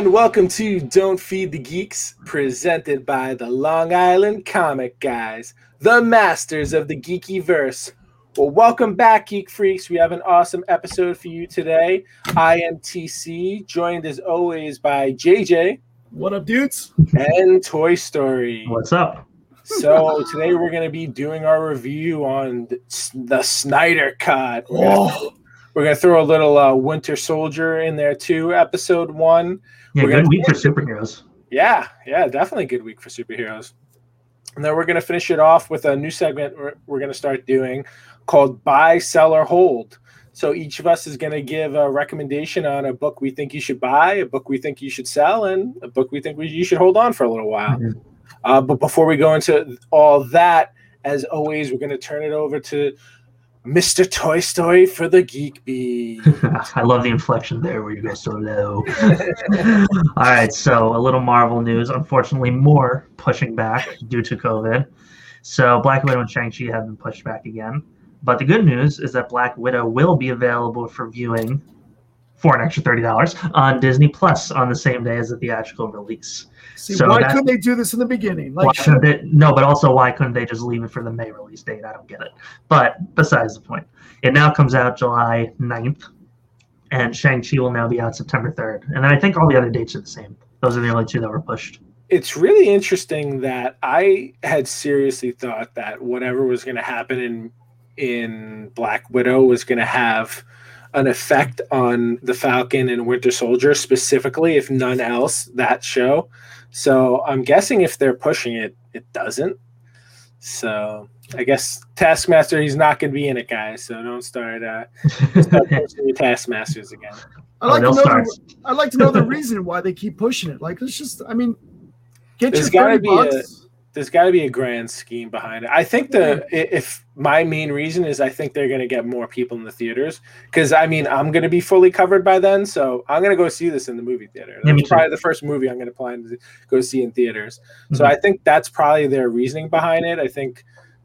Hello and welcome to Don't Feed the Geeks, presented by the Long Island Comic Guys, the masters of the geeky verse. Well, welcome back, Geek Freaks. We have an awesome episode for you today. I am TC, joined as always by JJ. What up, dudes? And Toy Story. What's up? So today we're going to be doing our review on the Snyder Cut. Oh. We're gonna throw a little uh, Winter Soldier in there too. Episode one. Yeah, We're good week for superheroes. Yeah, yeah, definitely good week for superheroes. And then we're gonna finish it off with a new segment we're, we're gonna start doing called Buy, Sell, or Hold. So each of us is gonna give a recommendation on a book we think you should buy, a book we think you should sell, and a book we think we, you should hold on for a little while. Mhm. Uh, but before we go into all that, as always, we're gonna turn it over to Mr. Toy Story for the Geek Bee. I love the inflection there where you go so low. All right, so a little Marvel news. Unfortunately, more pushing back due to COVID. So Black Widow and Shang-Chi have been pushed back again. But the good news is that Black Widow will be available for viewing for an extra $30 on Disney Plus on the same day as the theatrical release. See, So why that- couldn't they do this in the beginning? Like, couldn't they, no, but also why couldn't they just leave it for the May release date? I don't get it. But besides the point, it now comes out July 9th, and Shang-Chi will now be out September 3rd. And then I think all the other dates are the same. Those are the only two that were pushed. it's really interesting that I had seriously thought that whatever was going to happen in in Black Widow was going to have an effect on the Falcon and Winter Soldier specifically, if none else, that show. So I'm guessing if they're pushing it, it doesn't. So I guess Taskmaster, he's not going to be in it, guys. So don't start uh, start posting your Taskmasters again. I'd like, Oh, to know start. the, I'd like to know the reason why they keep pushing it. Like, it's just, I mean, get There's your 30 be a- bucks. There's got to be a grand scheme behind it. I think the if my main reason is I think they're going to get more people in the theaters because I mean I'm going to be fully covered by then, so I'm going to go see this in the movie theater. That's probably the first movie I'm going to plan to go see in theaters. So Mhm. I think that's probably their reasoning behind it. I think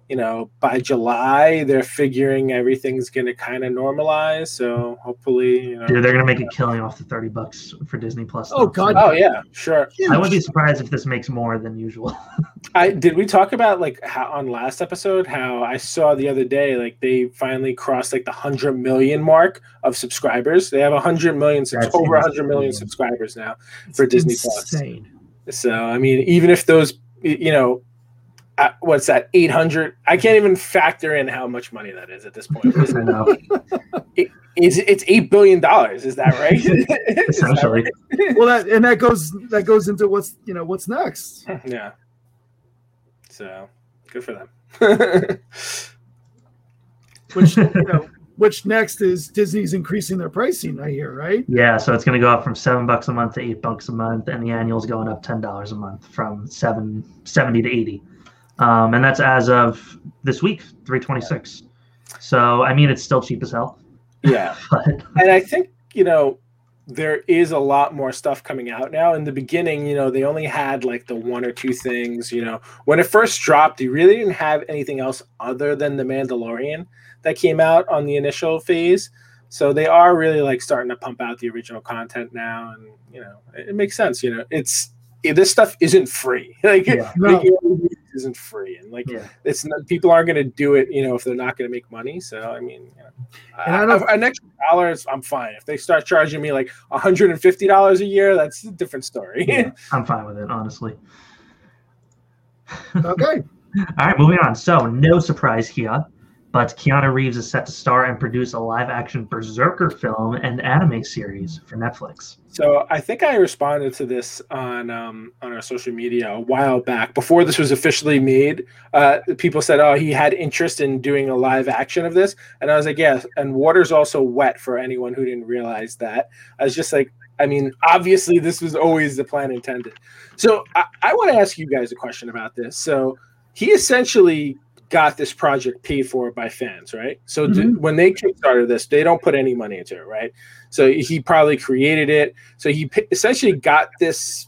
you know by July they're figuring everything's going to kind of normalize. So hopefully you know. Dude, they're gonna make a killing off the 30 bucks for Disney Plus. Oh, now. God. Oh yeah, sure. I wouldn't be surprised if this makes more than usual. I did we talk about like how on last episode how I saw the other day like they finally crossed like the hundred million mark of subscribers. They have a hundred million subs- That's over a hundred million subscribers now for Disney Plus. So I mean, even if those you know. Uh, what's that? Eight hundred. I can't even factor in how much money that is at this point. I know. It's, it's eight billion dollars. Is that right? Is that Essentially. Well, that and that goes that goes into what's you know what's next. Yeah. So good for them. Which you know, which next is Disney's increasing their pricing. I hear right. Yeah, so it's going to go up from seven bucks a month to eight bucks a month, and the annual's going up ten dollars a month from seven seventy to eighty, um, and that's as of this week, three twenty six. So I mean, it's still cheap as hell, yeah. and I think you know there is a lot more stuff coming out now. In the beginning, you know, they only had like the one or two things. You know, when it first dropped, you really didn't have anything else other than the Mandalorian that came out on the initial phase. So they are really like starting to pump out the original content now, and you know, it, it makes sense. You know, it's this stuff isn't free. Like Yeah. No. Making movies isn't free, and like yeah, it's not, people aren't going to do it, you know, if they're not going to make money. So I mean, you know, And I I, don't- an extra dollar is I'm fine. If they start charging me like 150 dollars a year, that's a different story. yeah, I'm fine with it, honestly. Okay. All right, moving on. So, no surprise here, but Keanu Reeves is set to star and produce a live-action Berserker film and anime series for Netflix. so I think I responded to this on um, on our social media a while back before this was officially made. Uh, people said, "Oh, he had interest in doing a live action of this," and I was like, "Yes." And water's also wet for anyone who didn't realize that. I was just like, I mean, obviously, this was always the plan intended. So I, I want to ask you guys a question about this. So he essentially got this project paid for by fans, right? So d- mm-hmm. when they kickstarted this, they don't put any money into it, right? So he probably created it. So he p- essentially got this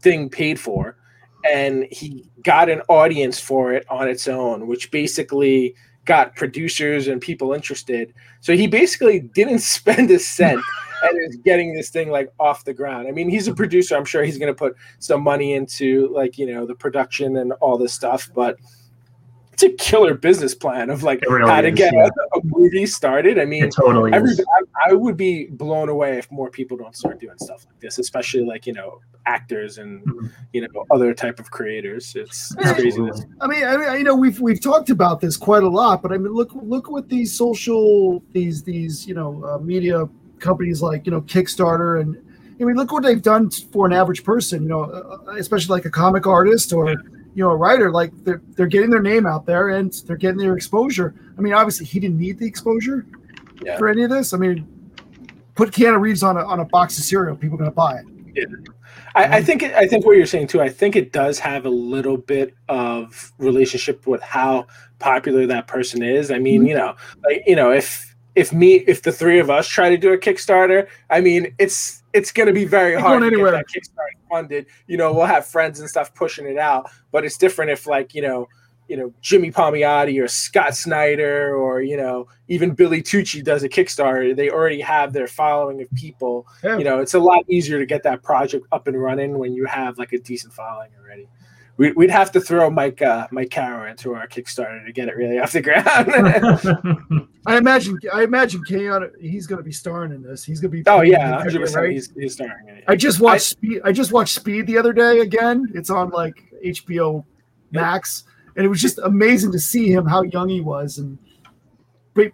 thing paid for, and he got an audience for it on its own, which basically got producers and people interested. So he basically didn't spend a cent and is getting this thing like off the ground. I mean, he's a producer. I'm sure he's going to put some money into like you know the production and all this stuff, but it's a killer business plan of like really how to is, get yeah. a, a movie started. I mean, It totally every, is. I, I would be blown away if more people don't start doing stuff like this, especially like you know actors and Mhm. you know other type of creators. It's, it's craziness. Absolutely. I mean, I mean, you know, we've we've talked about this quite a lot, but I mean, look look what these social these these you know uh, media companies like you know Kickstarter and I mean, look what they've done for an average person. You know, uh, especially like a comic artist or you know a writer. Like they're they're getting their name out there and they're getting their exposure. I mean, obviously he didn't need the exposure Yeah. for any of this. I mean, put Keanu Reeves on a on a box of cereal, people are gonna buy it. I, I think it, I think what you're saying too. I think it does have a little bit of relationship with how popular that person is. I mean, Mhm. you know, like you know, if if me if the three of us try to do a Kickstarter, I mean, it's it's going to be very hard to anywhere. get that Kickstarter funded. You know, we'll have friends and stuff pushing it out, but it's different if like you know. You know Jimmy Palmiotti or Scott Snyder or you know even Billy Tucci does a Kickstarter. They already have their following of people Yeah. you know it's a lot easier to get that project up and running when you have like a decent following already we, we'd have to throw mike uh, mike Carroll into our kickstarter to get it really off the ground I imagine I imagine Keanu he's gonna be starring in this. He's gonna be oh yeah 100% right? he's, he's starring in it I just watched Speed. I just watched Speed the other day again. It's on like HBO Max, and it was just amazing to see him how young he was and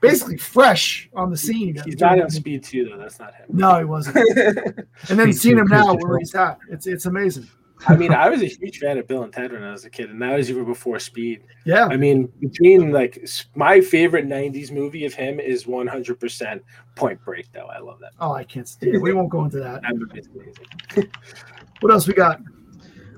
basically fresh on the scene. he's not on speed 2 though that's not him No, he wasn't. And then Speed seeing him now where he's at, it's it's amazing. I mean i was a huge fan of bill and ted when i was a kid and that was even before speed Yeah, i mean between like my favorite 90s movie of him is 100% point break though i love that Oh, I can't. Stand it. We won't go into that. that amazing What else we got?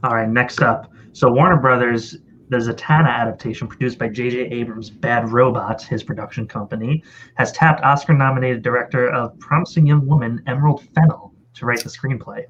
All right, next up. So Warner Brothers, the Zatanna adaptation produced by J.J. Abrams' Bad Robot, his production company, has tapped Oscar-nominated director of Promising Young Woman Emerald Fennell to write the screenplay.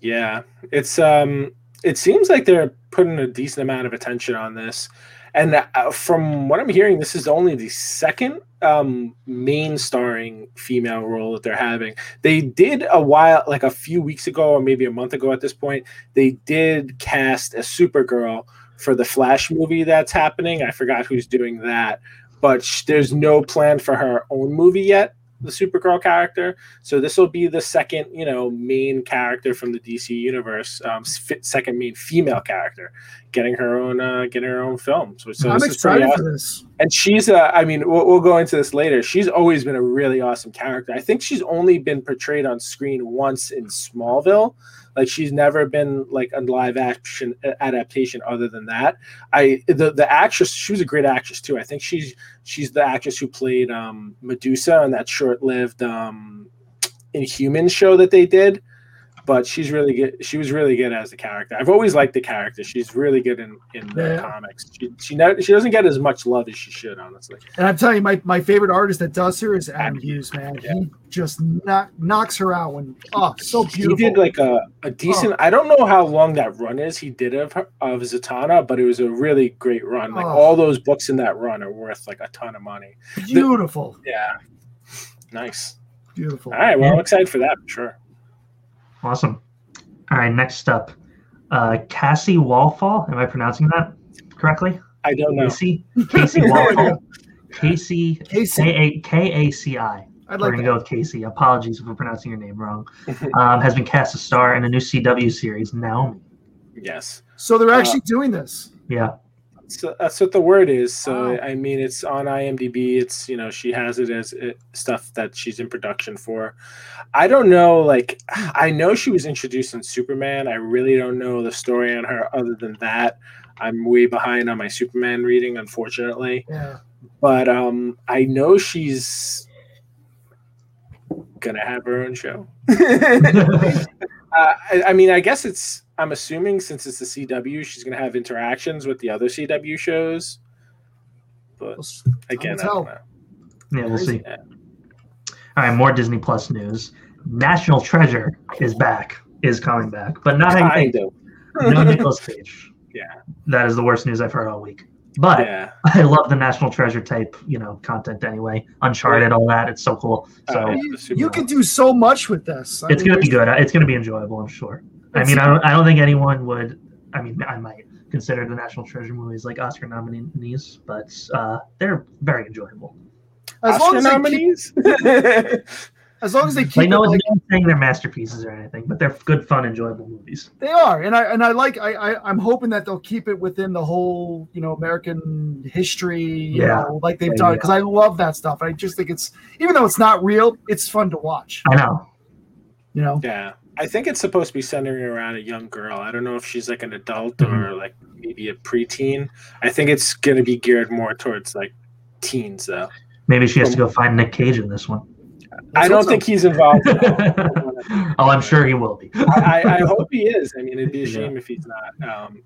Yeah, it's um, it seems like they're putting a decent amount of attention on this, and uh, from what I'm hearing, this is only the second um main starring female role that they're having. They did a while, like a few weeks ago, or maybe a month ago at this point, they did cast a Supergirl for the Flash movie that's happening. I forgot who's doing that, but sh- there's no plan for her own movie yet. The Supergirl character, so this will be the second, you know, main character from the DC universe, um, s- second main female character, getting her own, uh, getting her own film. So, so I'm this is pretty excited awesome. for this. And she's, uh, I mean, we'll, we'll go into this later. She's always been a really awesome character. I think she's only been portrayed on screen once in Smallville. Like she's never been like a live action uh, adaptation other than that. I the the actress, she was a great actress too. I think she's she's the actress who played um, Medusa in that short lived um, Inhuman show that they did. But she's really good. She was really good as the character. I've always liked the character. She's really good in in the Yeah. comics. She she, never, she doesn't get as much love as she should, honestly. And I'm telling you, my, my favorite artist that does her is Adam Hughes, man. Yeah. He just knock, knocks her out when oh so beautiful. He did like a, a decent. Oh. I don't know how long that run is he did of of Zatanna, but it was a really great run. Like Oh. all those books in that run are worth like a ton of money. beautiful, Yeah, nice. beautiful. All right, well, I'm excited for that for sure. Awesome. All right, next up. Uh, Cassie Walfall. Am I pronouncing that correctly? I don't know. Casey? Casey Walfall. Casey Casey, K A K A C I. I'd We're gonna that. go with Casey. Apologies if we're pronouncing your name wrong. Um, has been cast a star in a new CW series, Naomi. Yes, So they're Uh, actually doing this. Yeah, so that's what the word is. So Wow. I mean, it's on IMDb. It's you know she has it as it, stuff that she's in production for. I don't know. Like I know she was introduced in Superman. I really don't know the story on her other than that. I'm way behind on my Superman reading, unfortunately. Yeah. But um, I know she's gonna have her own show. Uh, I, I mean, I guess it's. I'm assuming since it's the CW, she's going to have interactions with the other CW shows. But again, I don't know. yeah, we'll see. Yeah. All right, more Disney Plus news. National Treasure is back, is coming back, but not Kind anything. of. No Nicolas Cage. Yeah. That is the worst news I've heard all week. But Yeah. I love the National Treasure type, you know, content anyway. Uncharted, all that. It's so cool. So oh, yeah. You, you can do so much with this. I it's mean, gonna be good. It's gonna be enjoyable. I'm sure. I mean, I don't. I don't think anyone would. I mean, I might consider the National Treasure movies like Oscar nominees, but uh, they're very enjoyable. As long Oscar as, they keep, nominees. as long as they keep Like it no like one's not saying they're masterpieces or anything, but they're good, fun, enjoyable movies. they are, and I and I like I, I I'm hoping that they'll keep it within the whole you know American history, you Yeah. know, like they've Yeah, done yeah. because I love that stuff. I just think it's even though it's not real, it's fun to watch. I know. You know, yeah. I think it's supposed to be centering around a young girl. I don't know if she's like an adult Mm-hmm. or like maybe a preteen. I think it's going to be geared more towards like teens, though. Maybe she has to go find Nick Cage in this one. I don't think he's involved. oh, I'm sure he will be. I, I, I hope he is. I mean, it'd be a Yeah. shame if he's not um,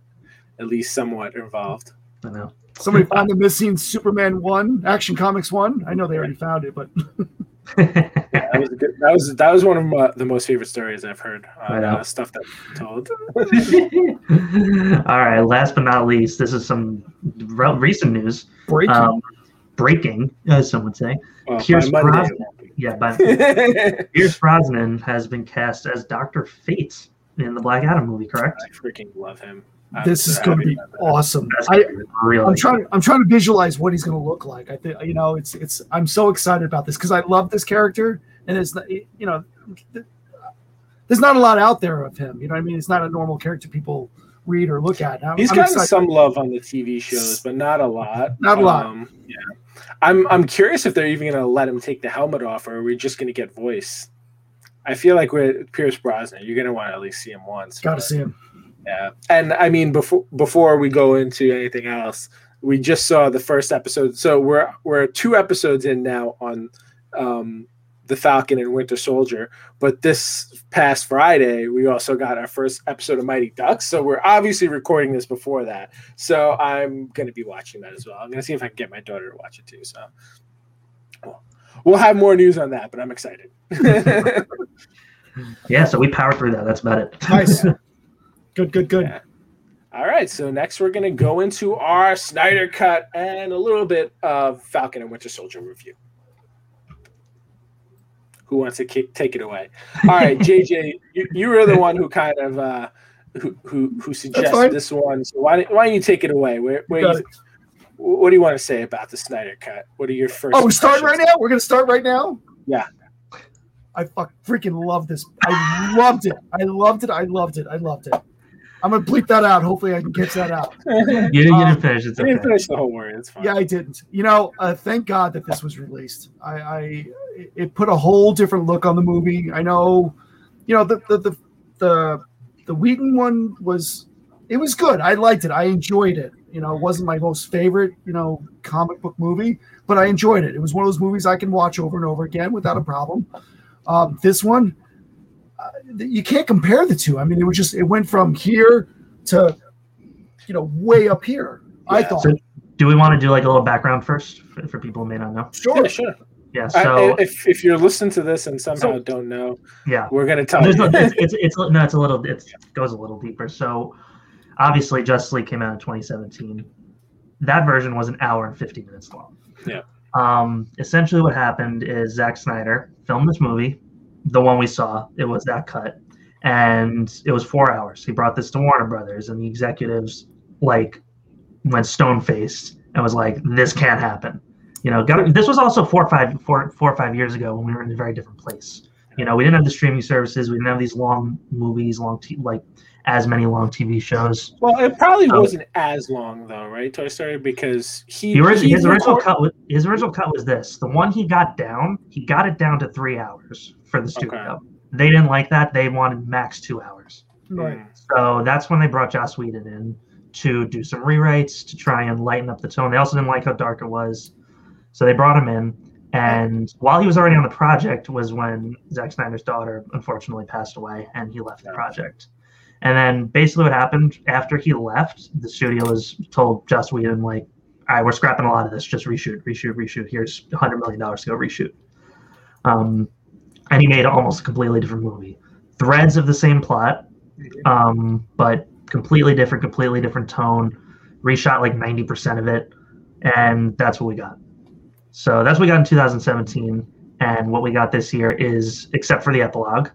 at least somewhat involved. I know. somebody found the missing Superman one, Action Comics one. I know they already found it, but That was a good, that was that was one of my, the most favorite stories I've heard. I Uh, stuff that told. All right. Last but not least, this is some re- recent news. breaking. Um, breaking, as some would say. Well, Pierce by Brosnan. Yeah, but it Pierce Brosnan has been cast as Doctor Fate in the Black Adam movie. Correct? I freaking love him. I'm this is going to be awesome. I, really I'm trying. I'm trying to visualize what he's going to look like. I think you know. It's. It's. I'm so excited about this because I love this character, and it's. You know, there's not a lot out there of him. You know what I mean? It's not a normal character people read or look at. I'm, He's I'm gotten excited. some love on the TV shows, but not a lot. Not a lot. Um, yeah, I'm. I'm curious if they're even going to let him take the helmet off, or are we just going to get voice? I feel like with Pierce Brosnan, you're going to want to at least see him once. Got to see him. Yeah, and I mean before before we go into anything else, we just saw the first episode. So we're we're two episodes in now on um, the Falcon and Winter Soldier. But this past Friday, we also got our first episode of Mighty Ducks. So we're obviously recording this before that. So I'm going to be watching that as well. I'm going to see if I can get my daughter to watch it too. So well, we'll have more news on that, but I'm excited. Yeah, so we power through that. That's about it. Nice. good. Good. Good. Yeah. All right, so next we're going to go into our Snyder cut and a little bit of Falcon and Winter Soldier review. Who wants to kick, take it away? All right, JJ, you, you were the one who kind of uh, who who, who suggested this one. So why don't, why don't you take it away? Where, where you, it. what do you want to say about the Snyder cut? What are your first? Oh, we're starting right now. We're gonna start right now. Yeah. I fuck freaking love this. I loved it. I loved it. I loved it. I loved it. I'm gonna bleep that out. Hopefully, I can catch that out. You, you Um, didn't finish. It's I didn't finish the whole word. It's fine. Yeah, I didn't. You know, uh, thank God that this was released. I, I it put a whole different look on the movie. I know, you know, the the the the, the Whedon one was it was good. I liked it. I enjoyed it. You know, it wasn't my most favorite, you know, comic book movie, but I enjoyed it. It was one of those movies I can watch over and over again without a problem. Um, this one, uh, you can't compare the two. I mean, it was just it went from here to, you know, way up here. I thought. So- Do we want to do like a little background first for, for people who may not know? sure. Yeah, sure. Yeah. I- So if if you're listening to this and somehow So- don't know, yeah. we're gonna tell There's you. a, it's, it's it's no, it's a little it goes a little deeper. So obviously, Justice League came out in 2017. That version was an hour and 50 minutes long. Yeah. Um, essentially, what happened is Zack Snyder filmed this movie, the one we saw. It was that cut, and it was four hours. He brought this to Warner Brothers, and the executives like went stone faced and was like, "This can't happen." You know, got, this was also four or five four four or five years ago when we were in a very different place. You know, we didn't have the streaming services. We didn't have these long movies, long t- like as many long TV shows. Well, it probably So- wasn't as long though, right, Toy Story? Because he, The original, he his original record- cut was his original cut was this. The one he got down, he got it down to three hours for the studio. They didn't like that. They wanted max two hours. Right. Mm. So that's when they brought Joss Whedon in to do some rewrites to try and lighten up the tone. They also didn't like how dark it was, so they brought him in. And while he was already on the project, was when Zack Snyder's daughter unfortunately passed away, and he left the project. And then basically what happened after he left, the studio was told Joss Whedon like, "All right, we're scrapping a lot of this. Just reshoot, reshoot, reshoot. Here's 100 million dollars to go reshoot." Um, and he made almost a completely different movie. Threads of the same plot, um, but completely different, completely different tone, reshot like 90% of it, and that's what we got. So that's what we got in 2017. And what we got this year is, except for the epilogue,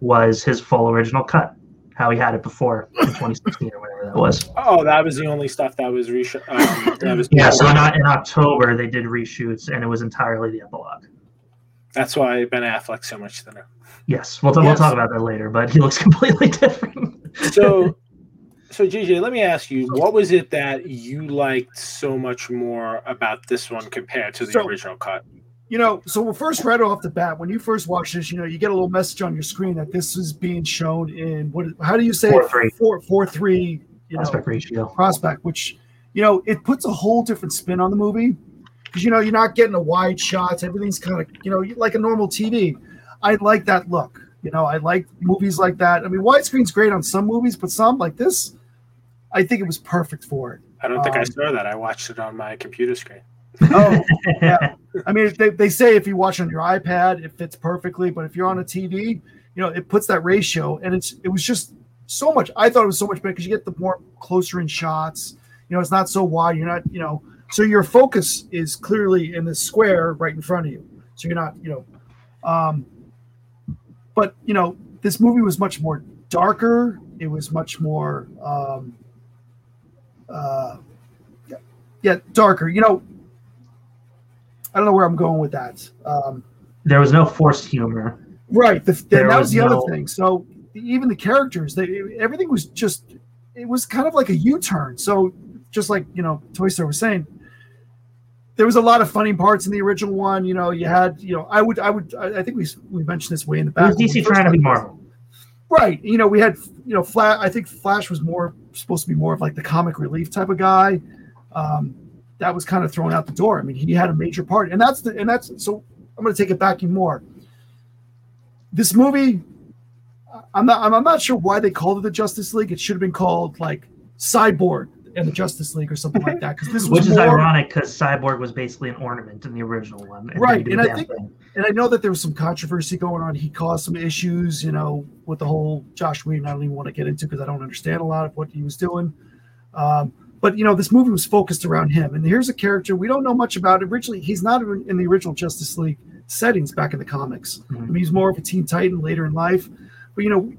was his full original cut, how he had it before in 2016 or whatever that was. Oh, that was the only stuff that was reshot. Um, that was Yeah, so in, in October they did reshoots, and it was entirely the epilogue. That's why Ben Affleck's so much thinner. Yes, we'll, t- we'll talk about that later, but he looks completely different. So, so JJ, let me ask you, what was it that you liked so much more about this one compared to the So- original cut? You know, so we're first right off the bat, when you first watch this, you know, you get a little message on your screen that this is being shown in what? How do you say Four it? three. Four four three. Know, aspect ratio. prospect, which you know it puts a whole different spin on the movie because you know you're not getting a wide shots. Everything's kind of you know like a normal TV. I like that look. You know, I like movies like that. I mean, widescreen's great on some movies, but some like this, I think it was perfect for it. I don't think I Um, saw that. I watched it on my computer screen. Oh, yeah. I mean, they, they say if you watch on your iPad, it fits perfectly. But if you're on a TV, you know, it puts that ratio, and it's it was just so much. I thought it was so much better because you get the more closer in shots. You know, it's not so wide. You're not, you know, so your focus is clearly in this square right in front of you. So you're not, you know, um, but you know, this movie was much more darker. It was much more, um, uh, yeah, darker. You know, I don't know where I'm going with that. Um, There was no forced humor. right. The, that was was the other thing. So even the characters, they everything was just it was kind of like a U-turn. So just like you know, Toy Story was saying, there was a lot of funny parts in the original one. You know, you had you know, I would I would I I think we we mentioned this way in the It back. was DC trying to be Marvel. Right. You know, we had you know, Flash. I think Flash was more supposed to be more of like the comic relief type of guy. Um, that was kind of thrown out the door. I mean, he had a major part, and that's the and that's so. I'm going to take it back even more. This movie, I'm not. I'm, I'm not sure why they called it the Justice League. It should have been called like Cyborg and the Justice League or something like that. Because this Which is more, ironic because Cyborg was basically an ornament in the original one. and Right, and I think- thing. and I know that there was some controversy going on. He caused some issues, you know, with the whole Joss Whedon. I don't even want to get into because I don't understand a lot of what he was doing. Um, but you know, this movie was focused around him, and here's a character we don't know much about. Originally, he's not in in the original Justice League settings back in the comics. I Mhm. mean, he's more of a Teen Titan later in life, but you know,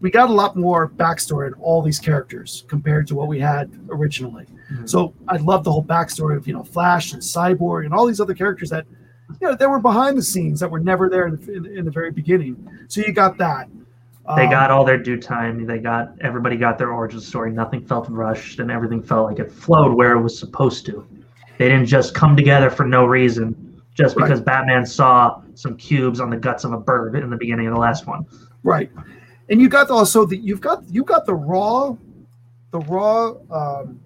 we got a lot more backstory in all these characters compared to what we had originally. Mhm. So I love the whole backstory of you know Flash and Cyborg and all these other characters that you know they were behind the scenes that were never there in in, in the very beginning. So you got that. They Um, got all their due time. They got everybody got their origin story. Nothing felt rushed, and everything felt like it flowed where it was supposed to. They didn't just come together for no reason, just Right. because Batman saw some cubes on the guts of a bird in the beginning of the last one. right, and you got also the you've got you got the raw, the raw, um,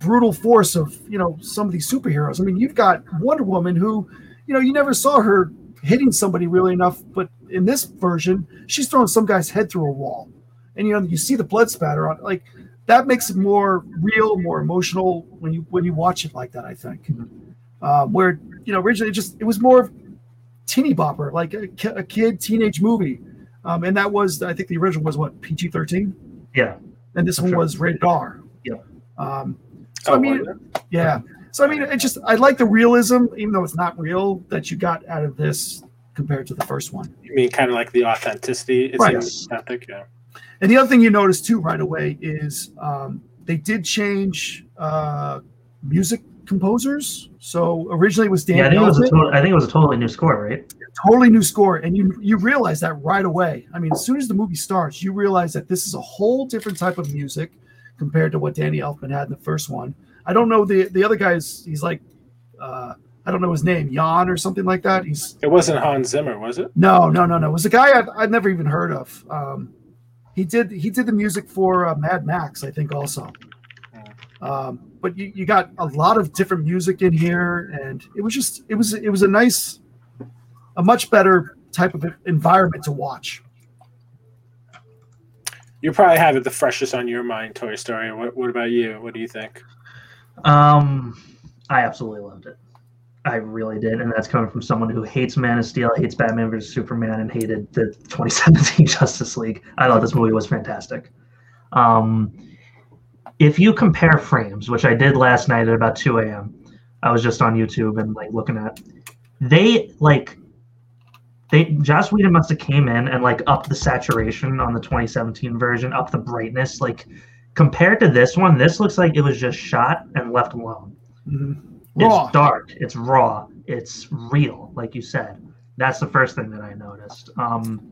brutal force of you know some of these superheroes. I mean, you've got Wonder Woman who, you know, you never saw her hitting somebody really enough, but in this version, she's throwing some guy's head through a wall, and you know you see the blood spatter on like that makes it more real, more emotional when you when you watch it like that. I think, um, where you know originally it just it was more of teeny bopper, like a, ki- a kid teenage movie, um, and that was I think the original was what PG thirteen, Yeah, and this For one sure. was rated R. Yeah. Um, so I Oh, mean, was it? yeah. So I mean, it just I like the realism, even though it's not real, that you got out of this compared to the first one. You mean kind of like the authenticity? It's Right. authentic, yeah. And the other thing you notice too right away is um, they did change uh, music composers. So originally it was Dan yeah. I think it was a total, I think it was a totally new score, right? totally new score, and you you realize that right away. I mean, as soon as the movie starts, you realize that this is a whole different type of music compared to what Danny Elfman had in the first one. I don't know the the other guy's. He's like, uh, I don't know his name, Jan or something like that. He's It wasn't Hans Zimmer, was it? no, no, no, no. It was a guy I've, I've never even heard of. Um, he did he did the music for uh, Mad Max, I think, also. Um, but you, you got a lot of different music in here, and it was just it was it was a nice, a much better type of environment to watch. You probably have it the freshest on your mind, Toy Story. What, what about you? What do you think? Um, I absolutely loved it. I really did, and that's coming from someone who hates Man of Steel, hates Batman vs Superman, and hated the 2017 Justice League. I thought this movie was fantastic. Um, if you compare frames, which I did last night at about 2 a.m., I was just on YouTube and like looking at they like they Joss Whedon must have came in and like upped the saturation on the 2017 version, up the brightness. Like compared to this one, this looks like it was just shot and left alone. Mhm. It's dark, it's raw, it's real, like you said. That's the first thing that I noticed. Um,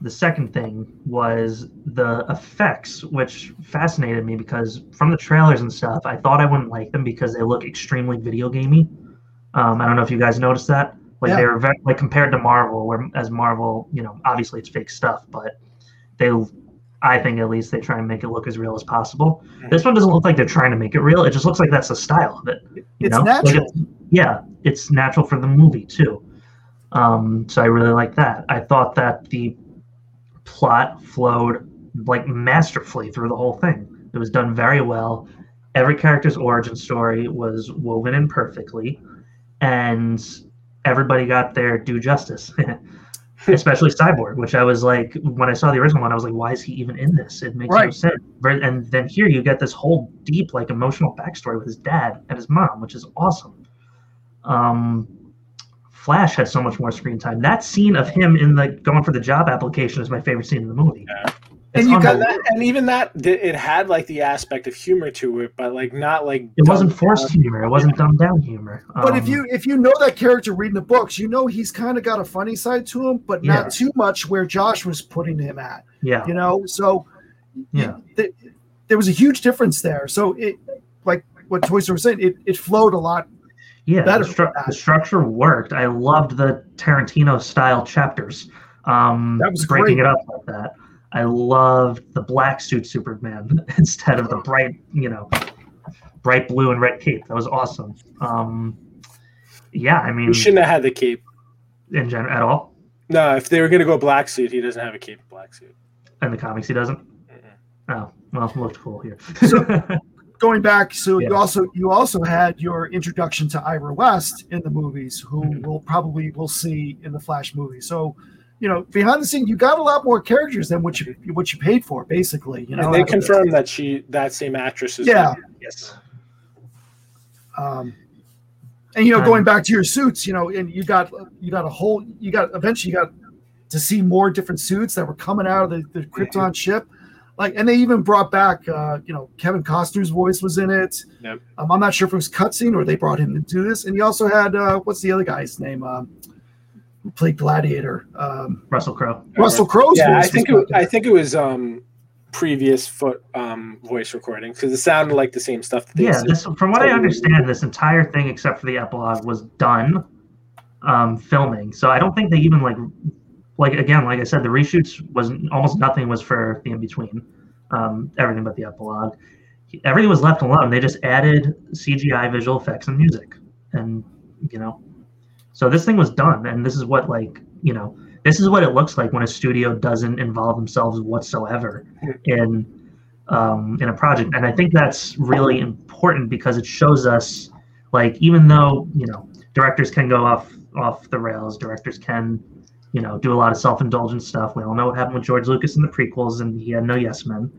the second thing was the effects, which fascinated me because from the trailers and stuff, I thought I wouldn't like them because they look extremely video gamey. Um, I don't know if you guys noticed that. Like Yeah. they were very, like compared to Marvel, where as Marvel, you know, obviously it's fake stuff, but they, I think at least they try and make it look as real as possible. This one doesn't look like they're trying to make it real. It just looks like that's the style of it. You It's know? Like, natural. it's- yeah, it's natural for the movie too. Um, so I really like that. I thought that the plot flowed like masterfully through the whole thing. It was done very well. Every character's origin story was woven in perfectly, and everybody got their due justice. Especially Cyborg, which I was like, when I saw the original one, I was like, why is he even in this? It makes no sense. And then here you get this whole deep, like, emotional backstory with his dad and his mom, which is awesome. Um, Flash had so much more screen time. That scene of him in the going for the job application is my favorite scene in the movie. Yeah. It's And you got that, and even that, it had like the aspect of humor to it, but like not like It wasn't forced down. humor. It wasn't dumbed down humor. But if Um, you if you know that character reading the books, you know he's kind of got a funny side to him, but Yeah. not too much where Joss was putting him at. yeah, You know, so Yeah. th- there was a huge difference there. So it like what Toy Story was saying, it, it flowed a lot. yeah, better the, stru- that. the structure worked. I loved the Tarantino style chapters. Um, That was breaking great. it up like that. I loved the black suit Superman instead of the bright, you know, bright blue and red cape. That was awesome. Um, yeah, I mean, He shouldn't have had the cape. in general at all No, if they were gonna go black suit, he doesn't have a cape black suit. in the comics, he doesn't. Mm-mm. Oh, well, looked cool here. So going back, so you also you also had your introduction to Iris West in the movies, who Mhm. we'll probably will see in the Flash movie. So, you know, behind the scene, you got a lot more characters than what you what you paid for, basically. You know, and they out of this. confirmed that she, that same actress is. Yeah. yes. Um, and you know, Um, going back to your suits, you know, and you got you got a whole you got eventually you got to see more different suits that were coming out of the, the Krypton ship. Like, and they even brought back, uh, you know, Kevin Costner's voice was in it. Yep. Um, I'm not sure if it was cutscene or they brought him to do this. And he also had uh, what's the other guy's name? Um, who played Gladiator? Um, Russell Crowe. Russell Crowe's Yeah, I voice. think was it, I think it was um previous foot um voice recording because it sounded like the same stuff. That they Yeah, this from what I understand, this entire thing except for the epilogue was done um, filming. So I don't think they even like like again, like I said, the reshoots was almost nothing was for the in between. Um, everything but the epilogue. Everything was left alone. They just added CGI visual effects and music, and you know, so this thing was done. And this is what like you know, this is what it looks like when a studio doesn't involve themselves whatsoever in um, in a project. And I think that's really important because it shows us, like, even though you know directors can go off off the rails, directors can, you know, do a lot of self indulgent stuff. We all know what happened with George Lucas in the prequels, and he had no yes men.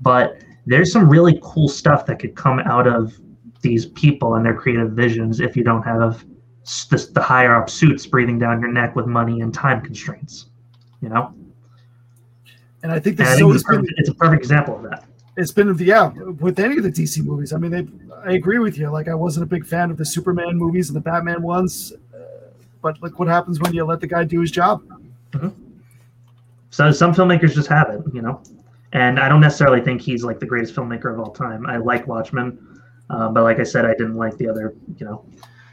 But there's some really cool stuff that could come out of these people and their creative visions if you don't have the, the higher up suits breathing down your neck with money and time constraints. You know, and I think this I has think always it's, perfect, it's a perfect example of that. it's been yeah with any of the DC movies. I mean, they I agree with you. Like, I wasn't a big fan of the Superman movies and the Batman ones, uh, but look what happens when you let the guy do his job. So some filmmakers just have it, you know. And I don't necessarily think he's like the greatest filmmaker of all time. I like Watchmen, uh, but like I said, I didn't like the other, you know,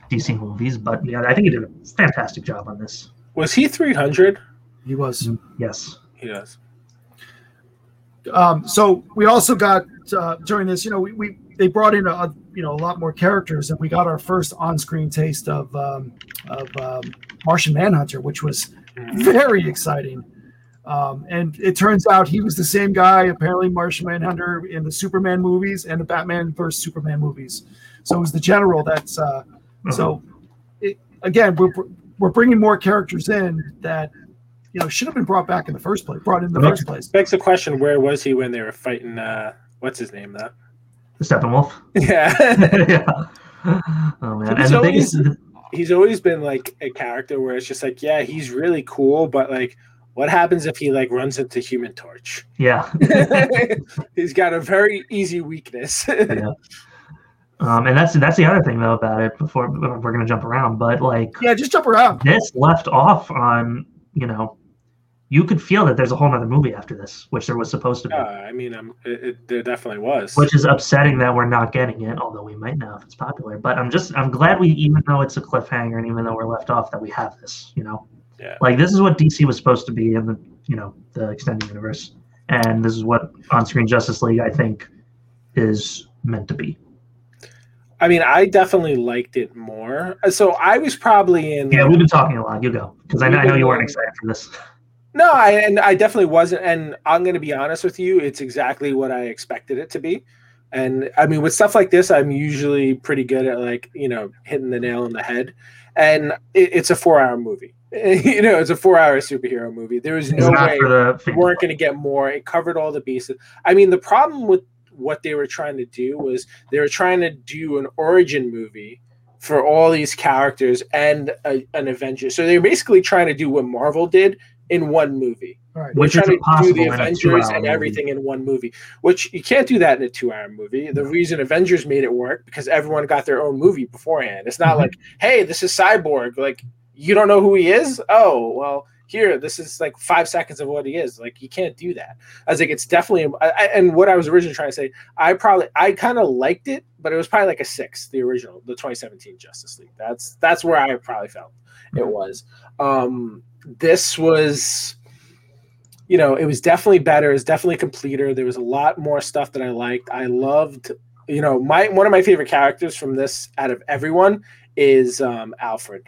DC movies. But yeah, I think he did a fantastic job on this. Was he three hundred? He was. Yes. He does. Um, so we also got uh, during this, you know, we, we they brought in a you know a lot more characters, and we got our first on-screen taste of um, of um, Martian Manhunter, which was very exciting. Um, and it turns out he was the same guy, apparently Martian Manhunter in the Superman movies and the Batman versus Superman movies. So it was the general that's uh, Mhm. so it, again we're we're bringing more characters in that you know should have been brought back in the first place, brought in the Yeah. first place. Begs the question: Where was he when they were fighting uh, what's his name though? Steppenwolf. Yeah. yeah. Oh man, He's and the biggest. he's always been like a character where it's just like, yeah, he's really cool, but like, what happens if he like runs into Human Torch? Yeah. he's got a very easy weakness. yeah. Um, and that's that's the other thing though about it. Before we're gonna jump around, but like Yeah, just jump around. this left off on you know, you could feel that there's a whole other movie after this, which there was supposed to be. Uh, I mean, um, it, it, there definitely was. which is upsetting that we're not getting it, although we might know if it's popular. But I'm just I'm glad we even though it's a cliffhanger and even though we're left off that we have this, you know. Yeah. Like this is what DC was supposed to be in the you know, the extended universe. And this is what on screen Justice League I think is meant to be. I mean, I definitely liked it more. Uh, so I was probably in. Yeah, we've been talking a lot. You go. Because I, know- I know you weren't excited for this. No, I and I definitely wasn't. And I'm going to be honest with you, it's exactly what I expected it to be. And I mean, with stuff like this, I'm usually pretty good at like you know hitting the nail on the head. And it, it's a four-hour movie. you know, it's a four-hour superhero movie. There was no way the we weren't going to get more. It covered all the bases. I mean, the problem with what they were trying to do was they were trying to do an origin movie for all these characters and a, an Avengers. So they were basically trying to do what Marvel did in one movie. All right. Which They're is trying to do the Avengers two-hour and movie. everything in one movie, which you can't do that in a two-hour movie. The reason Avengers made it work because everyone got their own movie beforehand. It's not Mhm. like, hey, this is Cyborg. Like you don't know who he is. Oh well, here this is like five seconds of what he is. Like you can't do that. I was like, it's definitely. I, and what I was originally trying to say, I probably I kind of liked it, but it was probably like a six, the original, the 2017 Justice League. That's that's where I probably felt it was. Um, this was you know, it was definitely better. It's definitely completer. There was a lot more stuff that I liked. I loved, you know, my one of my favorite characters from this out of everyone is um, Alfred.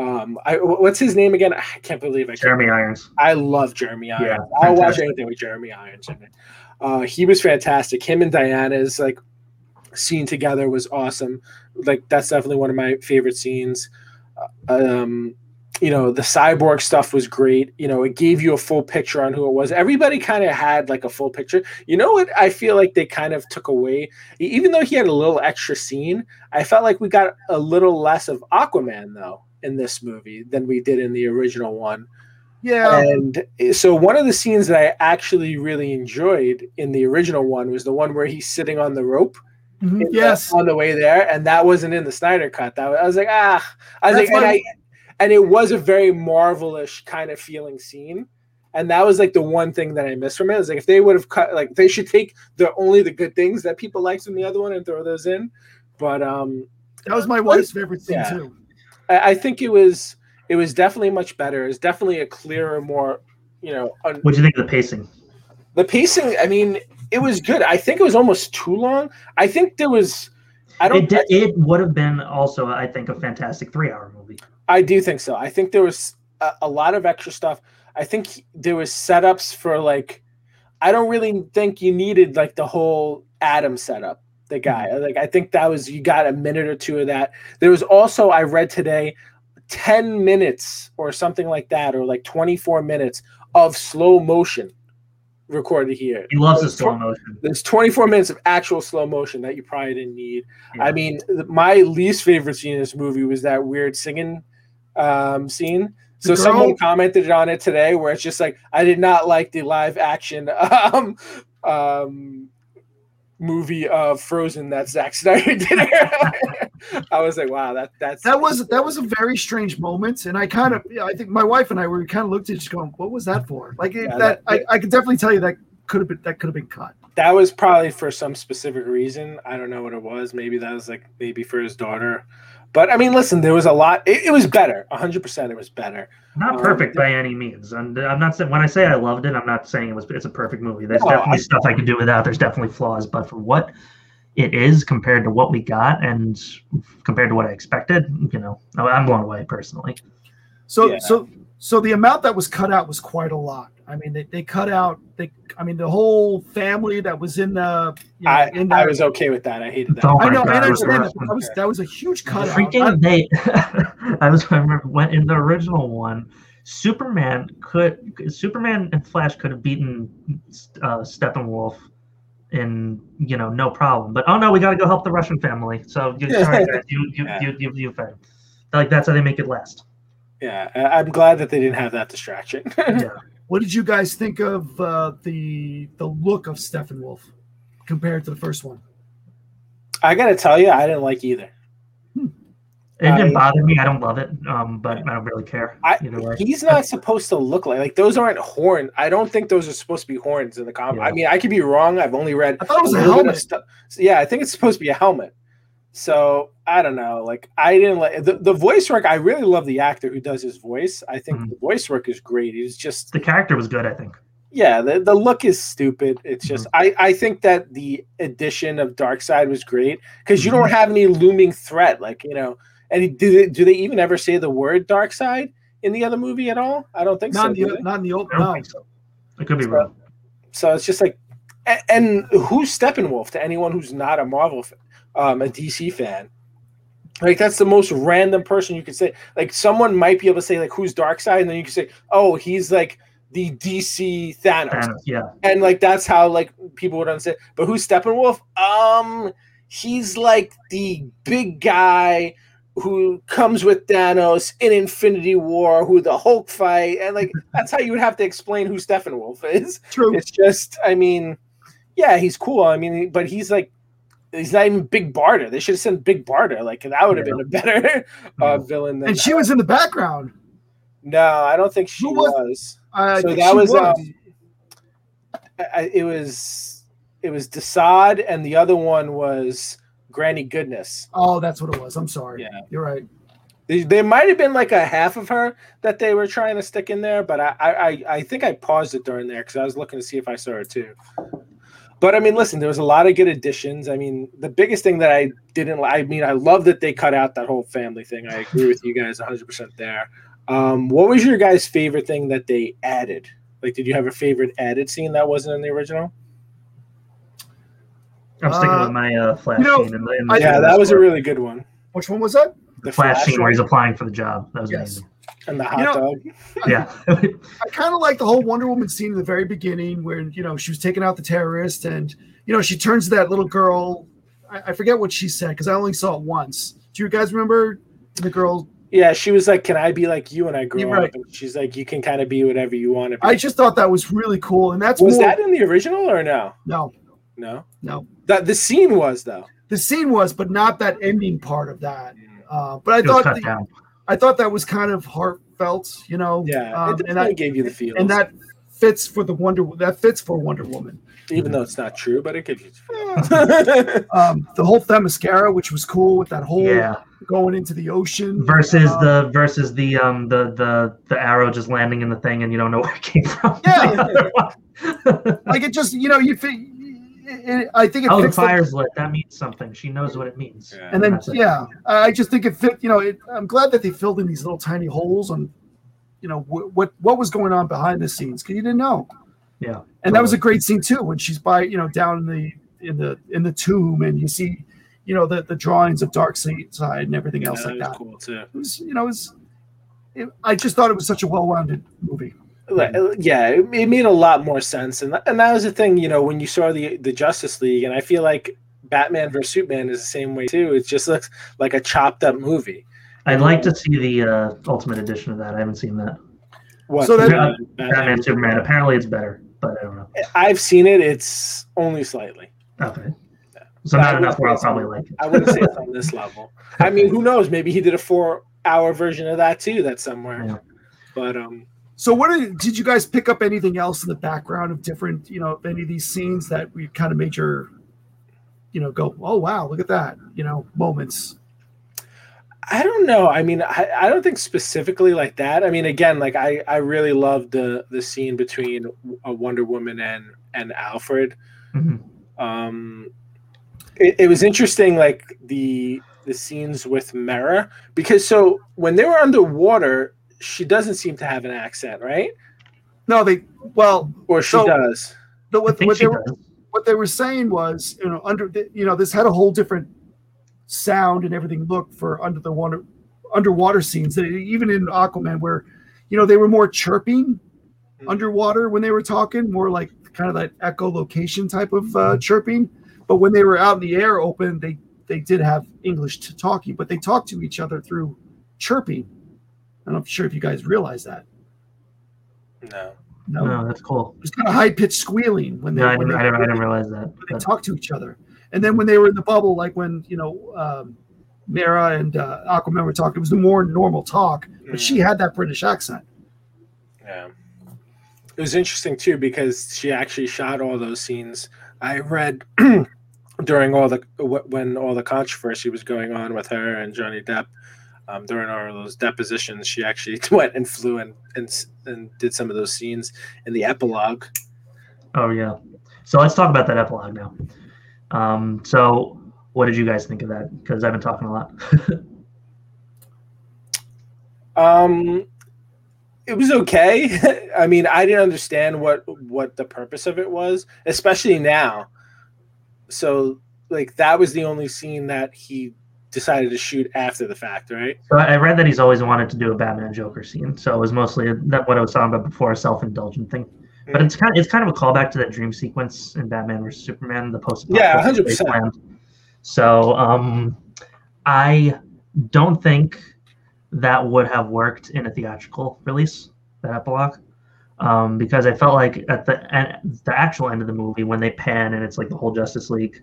Um, I, what's his name again? I can't believe I Jeremy Irons. I love Jeremy Irons. Yeah, I'll watch anything with Jeremy Irons in it. Uh, he was fantastic. Him and Diana's like scene together was awesome. Like that's definitely one of my favorite scenes. Uh, um, you know, the cyborg stuff was great. You know, it gave you a full picture on who it was. Everybody kind of had like a full picture. You know what? I feel like they kind of took away, even though he had a little extra scene. I felt like we got a little less of Aquaman though in this movie than we did in the original one. Yeah. And so one of the scenes that I actually really enjoyed in the original one was the one where he's sitting on the rope Mhm. in the- Yes. on the way there, and that wasn't in the Snyder cut. That was, I was like, ah, I was That's like, and I, and it was a very marvelish kind of feeling scene. And that was like the one thing that I missed from it. it. Is like if they would have cut, like they should take the only the good things that people liked from the other one and throw those in. But um, That was my wife's favorite scene Yeah. too. I, I think it was it was definitely much better. It's definitely a clearer, more you know, un- What do you think of the pacing? the pacing i mean it was good i think it was almost too long i think there was i don't It, di- it would have been also, I think, a fantastic three-hour movie. i do think so i think there was a, a lot of extra stuff i think there was setups for like i don't really think you needed like the whole adam setup the guy like i think that was you got a minute or two of that there was also i read today 10 minutes or something like that or like 24 minutes of slow motion recorded here He loves the slow motion. There's 24 minutes of actual slow motion that you probably didn't need. Yeah. I mean, my least favorite scene in this movie was that weird singing um, scene. So someone commented on it today where it's just like, I did not like the live action um, um, movie of Frozen that Zack Snyder did. I was like, wow, that that's That was that was a very strange moment, and I kind of, yeah, I think my wife and I were kind of looked at just going, "What was that for?" Like Yeah, that, that- I, I could definitely tell you that could have been that could have been cut. that was probably for some specific reason. I don't know what it was. Maybe that was like maybe for his daughter. But I mean, listen, there was a lot. It, it was better. 100% it was better. Not Um, perfect by any means, and I'm not saying when I say I loved it, I'm not saying it was it's a perfect movie. There's No, definitely I- stuff I could do without. There's definitely flaws, but for what it is compared to what we got and compared to what I expected, you know, I'm blown away personally. So Yeah. so so the amount that was cut out was quite a lot. I mean, they, they cut out they I mean the whole family that was in the you know, I, in the, I was okay with that. I hated that. Oh I my know, God, and I was understand rough. that, that was that was a huge cut out. Freaking they! I was I remember when in the original one, Superman could Superman and Flash could have beaten uh, Steppenwolf and you know, no problem. But oh no, we got to go help the Russian family. So you, sorry, guys, you you Yeah. you you, you failed. Like that's how they make it last. Yeah, I- I'm glad that they didn't have that distraction. Yeah. What did you guys think of uh, the the look of Steppenwolf compared to the first one? I gotta tell you, I didn't like either. It didn't I- bother me. I don't love it, um, but I don't really care. I, either way. he's not supposed to look like like those aren't horn. I don't think those are supposed to be horns in the comic. I mean, I could be wrong. I've only read. I thought it was a little bit of helmet. stuff. Yeah, I think it's supposed to be a helmet. So I don't know. Like I didn't like the, the voice work. I really love the actor who does his voice. I think Mhm. the voice work is great. He's just The character was good, I think. yeah. The, the look is stupid. It's just I I think that the addition of Darkseid was great because you don't have any looming threat. Like you know, and do they, do they even ever say the word Darkseid in the other movie at all? I don't think Not so. in the not in the old I don't no. think so. I could be So- wrong. So it's just like, a- and who's Steppenwolf to anyone who's not a Marvel, fan, um, a DC fan? Like that's the most random person you could say. Like someone might be able to say like who's Darkseid, and then you can say, oh, he's like the DC Thanos, Thanos, yeah. and like that's how like people would understand. But who's Steppenwolf? Um, he's like the big guy who comes with Thanos in Infinity War, who the Hulk fight, and like that's how you would have to explain who Steppenwolf is. True. It's just, I mean, yeah, he's cool. I mean, but he's like, he's not even Big Barda. They should have sent Big Barda. Like that would have Yeah. been a better uh, Mhm. villain than. And she was in the background. no, I don't think she Who was- was. I So that she was, um, I, I- it was, it was Desaad, and the other one was Granny Goodness. oh, that's what it was. I'm sorry. Yeah. You're right. There- There might have been like a half of her that they were trying to stick in there, but I I, I- I think I paused it during there because I was looking to see if I saw her too. But I mean, listen, there was a lot of good additions. I mean, the biggest thing that I didn't, I mean, I love that they cut out that whole family thing. I agree with you guys 100% there. Um, what was your guys' favorite thing that they added? Like, did you have a favorite added scene that wasn't in the original? I'm sticking Uh, with my uh, flash you know, scene. In the, in the Yeah, that was a really good one. Which one was that? The flash, flash scene where he's applying for the job. That was Yes. amazing. And the hot You know- dog. Yeah. I kind of like the whole Wonder Woman scene in the very beginning where you know she was taking out the terrorist and you know she turns to that little girl. I, I forget what she said because I only saw it once. Do you guys remember the girl? Yeah, she was like, "Can I be like you when I grow You're up?" And she's like, "You can kind of be whatever you want to be." I just thought that was really cool, and that's was more, that in the original or no? no, No, no. that the scene was though. The scene was, but not that ending part of that. Uh, but I It was thought cut the- down. I thought that was kind of heartfelt, you know. Yeah, um, it and definitely that gave you the feel, and that fits for the Wonder that fits for Wonder Woman. even though it's not true, but it gives you the feel. Um, the whole Themyscira, which was cool with that whole Yeah. going into the ocean Versus Um, the versus the um the the the arrow just landing in the thing and you don't know where it came from. Yeah. like it just you know you think it, I think it oh, the fits the- fire's lit. That means something. She knows what it means. Yeah. and then yeah I I just think it fit you know it, I'm glad that they filled in these little tiny holes on you know wh- what what was going on behind the scenes because you didn't know Yeah. and that was a great scene too when she's by you know down in the in the in the tomb and you see you know the the drawings of Darkseid and everything else Yeah, like that that was cool too. it was you know it was it, I just thought it was such a well-rounded movie Like, Yeah, it, it made a lot more sense, and that, and that was the thing. You know, when you saw the the Justice League, and I feel like Batman versus Superman is the same way too. It just looks like a chopped up movie. I'd like to see the uh, ultimate edition of that. I haven't seen that. What? So that- Batman- Batman Superman. Apparently it's better, but I don't know. I've seen it. It's only slightly. Okay. So not enough where I'll probably like it. I wouldn't say it's on this level. I mean, who knows? Maybe he did a four hour version of that too. That's somewhere. Yeah. But um, So, what are, did you guys pick up anything else in the background of different, you know, any of these scenes that we kind of made your, you know, go, oh wow, look at that, you know, moments. I don't know. I mean, I, I don't think specifically like that. I mean, again, like I, I really loved the the scene between a Wonder Woman and and Alfred. Mhm. Um, it, it was interesting, like the the scenes with Mera, because so when they were underwater, she doesn't seem to have an accent, right? No, they well, Or she So- does. the, I what, think what she they were does. what they were saying was, you know, under the, you know, this had a whole different sound and everything look for under the water underwater scenes. That even in Aquaman, where you know they were more chirping Mhm. underwater when they were talking, more like kind of that echolocation type of uh, chirping. But when they were out in the air open, they they did have English to talking, but they talked to each other through chirping. I'm not sure if you guys realize that. No. No, No, that's cool. It's kind of high pitched squealing when they No, I when didn't, they, I didn't, I didn't realize that. when they but- talked to each other. And then when they were in the bubble, like when you know um, Mera and uh, Aquaman were talking, it was the more normal talk, but she had that British accent. Yeah. It was interesting too because she actually shot all those scenes. I read during all the when all the controversy was going on with her and Johnny Depp um, during all of those depositions. She actually went and flew and, and and did some of those scenes in the epilogue. Oh yeah. So let's talk about that epilogue now. Um, so what did you guys think of that? Because I've been talking a lot. Um, it was okay. I mean, I didn't understand what what the purpose of it was, especially now. So, like, that was the only scene that he decided to shoot after the fact, right? so I read that he's always wanted to do a Batman Joker scene. So it was mostly that what I was talking about before, a self-indulgent thing. But it's kind of it's kind of a callback to that dream sequence in Batman vs Superman, the post. Yeah, 100%. So um, I don't think that would have worked in a theatrical release, that epilogue, um, because I felt like at the end, the actual end of the movie when they pan and it's like the whole Justice League,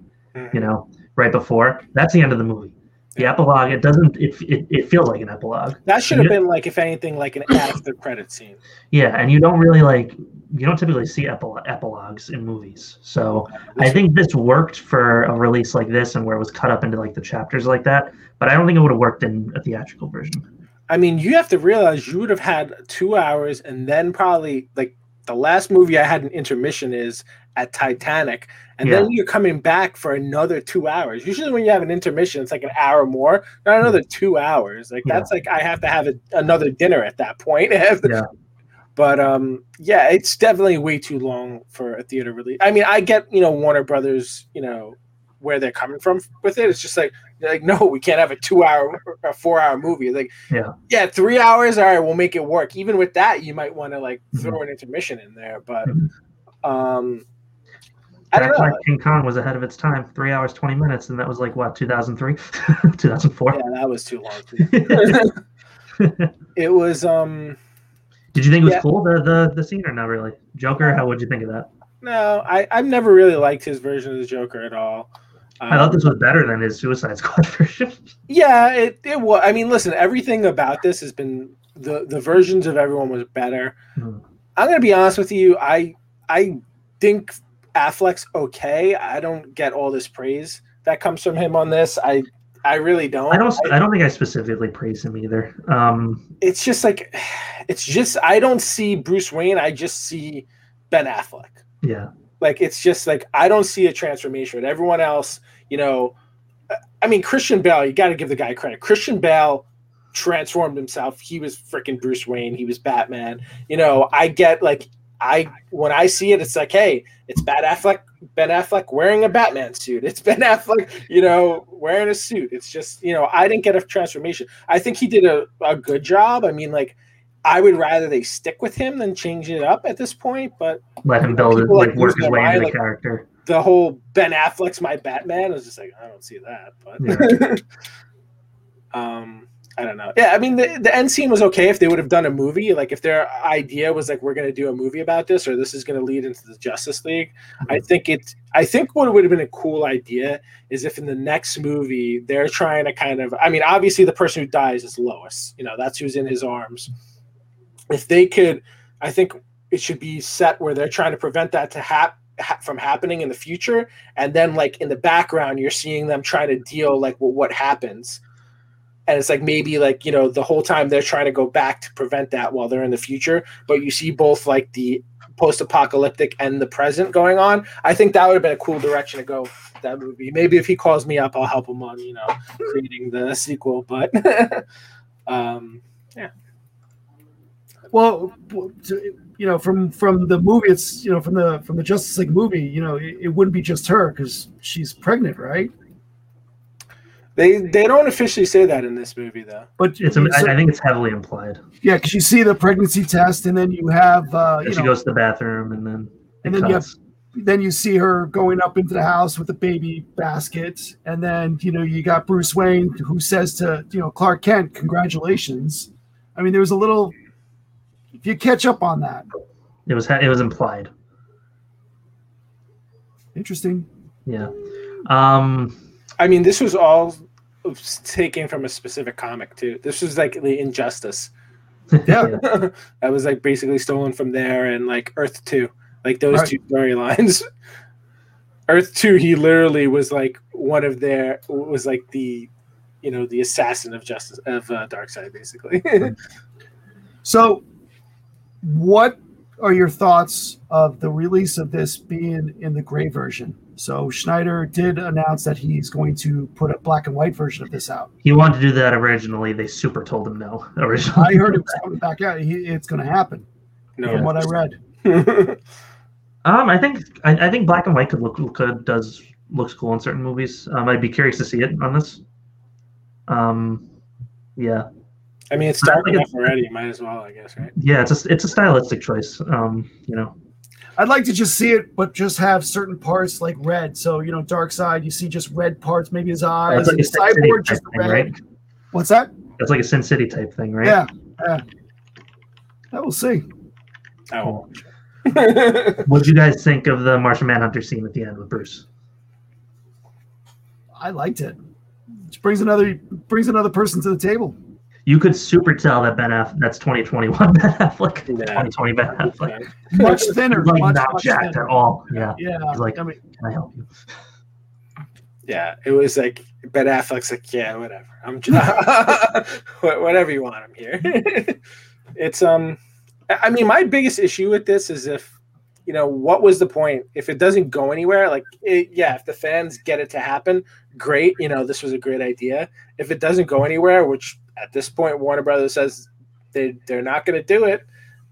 you know, right before that's the end of the movie. The epilogue, it doesn't. It, it, it feels like an epilogue. That should have been like, if anything, like an after credit scene. Yeah, and you don't really like you don't typically see epil- epilogues in movies. So I think this worked for a release like this and where it was cut up into like the chapters like that. But I don't think it would have worked in a theatrical version. I mean, you have to realize you would have had two hours, and then probably like the last movie I had an intermission is at Titanic, and then you're coming back for another two hours. Usually, when you have an intermission, it's like an hour more, not another two hours. Like Yeah. that's like I have to have a, another dinner at that point. Yeah. But um, yeah, it's definitely way too long for a theater release. I mean, I get you know Warner Brothers, you know where they're coming from with it. It's just like like no, we can't have a two hour or four hour movie. Like Yeah. yeah, three hours. All right, we'll make it work. Even with that, you might want to like Mm-hmm. throw an intermission in there. But Mhm. um, I don't That's know. why King Kong was ahead of its time, three hours twenty minutes, and that was like what two thousand three, two thousand four. Yeah, that was too long. it was um Did you think it was Yeah. cool the, the the scene or not really? Joker, how would you think of that? no, I I've never really liked his version of the Joker at all. I thought Um, this was better than his Suicide Squad version. Yeah, it it was. I mean, listen, everything about this has been the the versions of everyone was better. Mhm. I'm gonna be honest with you. I I think Affleck's okay. I don't get all this praise that comes from him on this. I I really don't. I don't. I don't think I specifically praise him either. Um, it's just like it's just I don't see Bruce Wayne. I just see Ben Affleck. yeah, Like it's just like I don't see a transformation. Everyone else, you know, I mean Christian Bale. You got to give the guy credit. Christian Bale transformed himself. He was freaking Bruce Wayne. He was Batman. You know, I get like I when I see it, it's like, hey, it's Ben Affleck. Ben Affleck wearing a Batman suit. It's Ben Affleck, you know, wearing a suit. It's just, you know, I didn't get a transformation. I think he did a, a good job. I mean, like, I would rather they stick with him than change it up at this point. But let him build it, like, work his way into the like- character. the whole Ben Affleck's my Batman is just like I don't see that, but um, I don't know. Yeah, I mean the the end scene was okay if they would have done a movie. Like if their idea was like we're going to do a movie about this or this is going to lead into the Justice League. I mm-hmm. think it. I think what would have been a cool idea is if in the next movie they're trying to kind of. I mean, obviously the person who dies is Lois. You know that's who's in his arms. If they could, I think it should be set where they're trying to prevent that to happen from happening in the future and then like in the background you're seeing them trying to deal like with what happens and it's like maybe like you know the whole time they're trying to go back to prevent that while they're in the future but you see both like the post-apocalyptic and the present going on i think that would have been a cool direction to go that movie maybe if he calls me up i'll help him on you know creating the sequel but um yeah. Well, you know, from from the movie, it's you know from the from the Justice League movie, you know, it, it wouldn't be just her because she's pregnant, right? They they don't officially say that in this movie though But It's. so- I I think it's heavily implied. yeah, because you see the pregnancy test, and then you have uh, you she know, goes to the bathroom, and then And then you have then you see her going up into the house with the baby basket, and then you know you got Bruce Wayne who says to you know Clark Kent, "Congratulations." I mean, there was a little. If you catch up on that, it was it was implied. interesting. Yeah. Um. I mean, this was all taken from a specific comic too. This was like the Injustice. Yeah. that was like basically stolen from there, and like Earth Two, like those Right. two storylines. Earth Two, he literally was like one of their was like the, you know, the assassin of Justice of uh, Darkseid, basically. So, what are your thoughts of the release of this being in the gray version? So Snyder did announce that he's going to put a black and white version of this out. He wanted to do that originally. They super told him no. Originally, I heard it was coming back out. He, it's going to happen no, from what I read. Um, I think I, I think black and white could look good. Does looks cool in certain movies. Um, I'd be curious to see it on this. Um, yeah, I mean, it's I dark enough already. Might as well, I guess, right? yeah. It's a it's a stylistic choice. Um, you know, I'd like to just see it, but just have certain parts like red. So you know, Darkseid, you see just red parts, maybe his eyes. like a and Sin City Cyborg just thing, red. right? What's that? It's like a Sin City type thing, right? Yeah, yeah. I will see. Oh. What did you guys think of the Martian Manhunter scene at the end with Bruce? I liked it. Just brings another brings another person to the table. You could super tell that Ben Affleck, that's 2021 Ben Affleck, Yeah. 2020 Ben Affleck. Much thinner, like much, not much jacked thinner. at all. Yeah. Yeah, He's like- I mean, Can I help you? Yeah, it was like Ben Affleck's like, yeah, whatever. I'm just, whatever you want. I'm here. it's um, I I mean, my biggest issue with this is if you know what was the point if it doesn't go anywhere. Like, it, yeah, if the fans get it to happen, great. You know, this was a great idea. If it doesn't go anywhere, which at this point Warner Brothers says they they're not going to do it,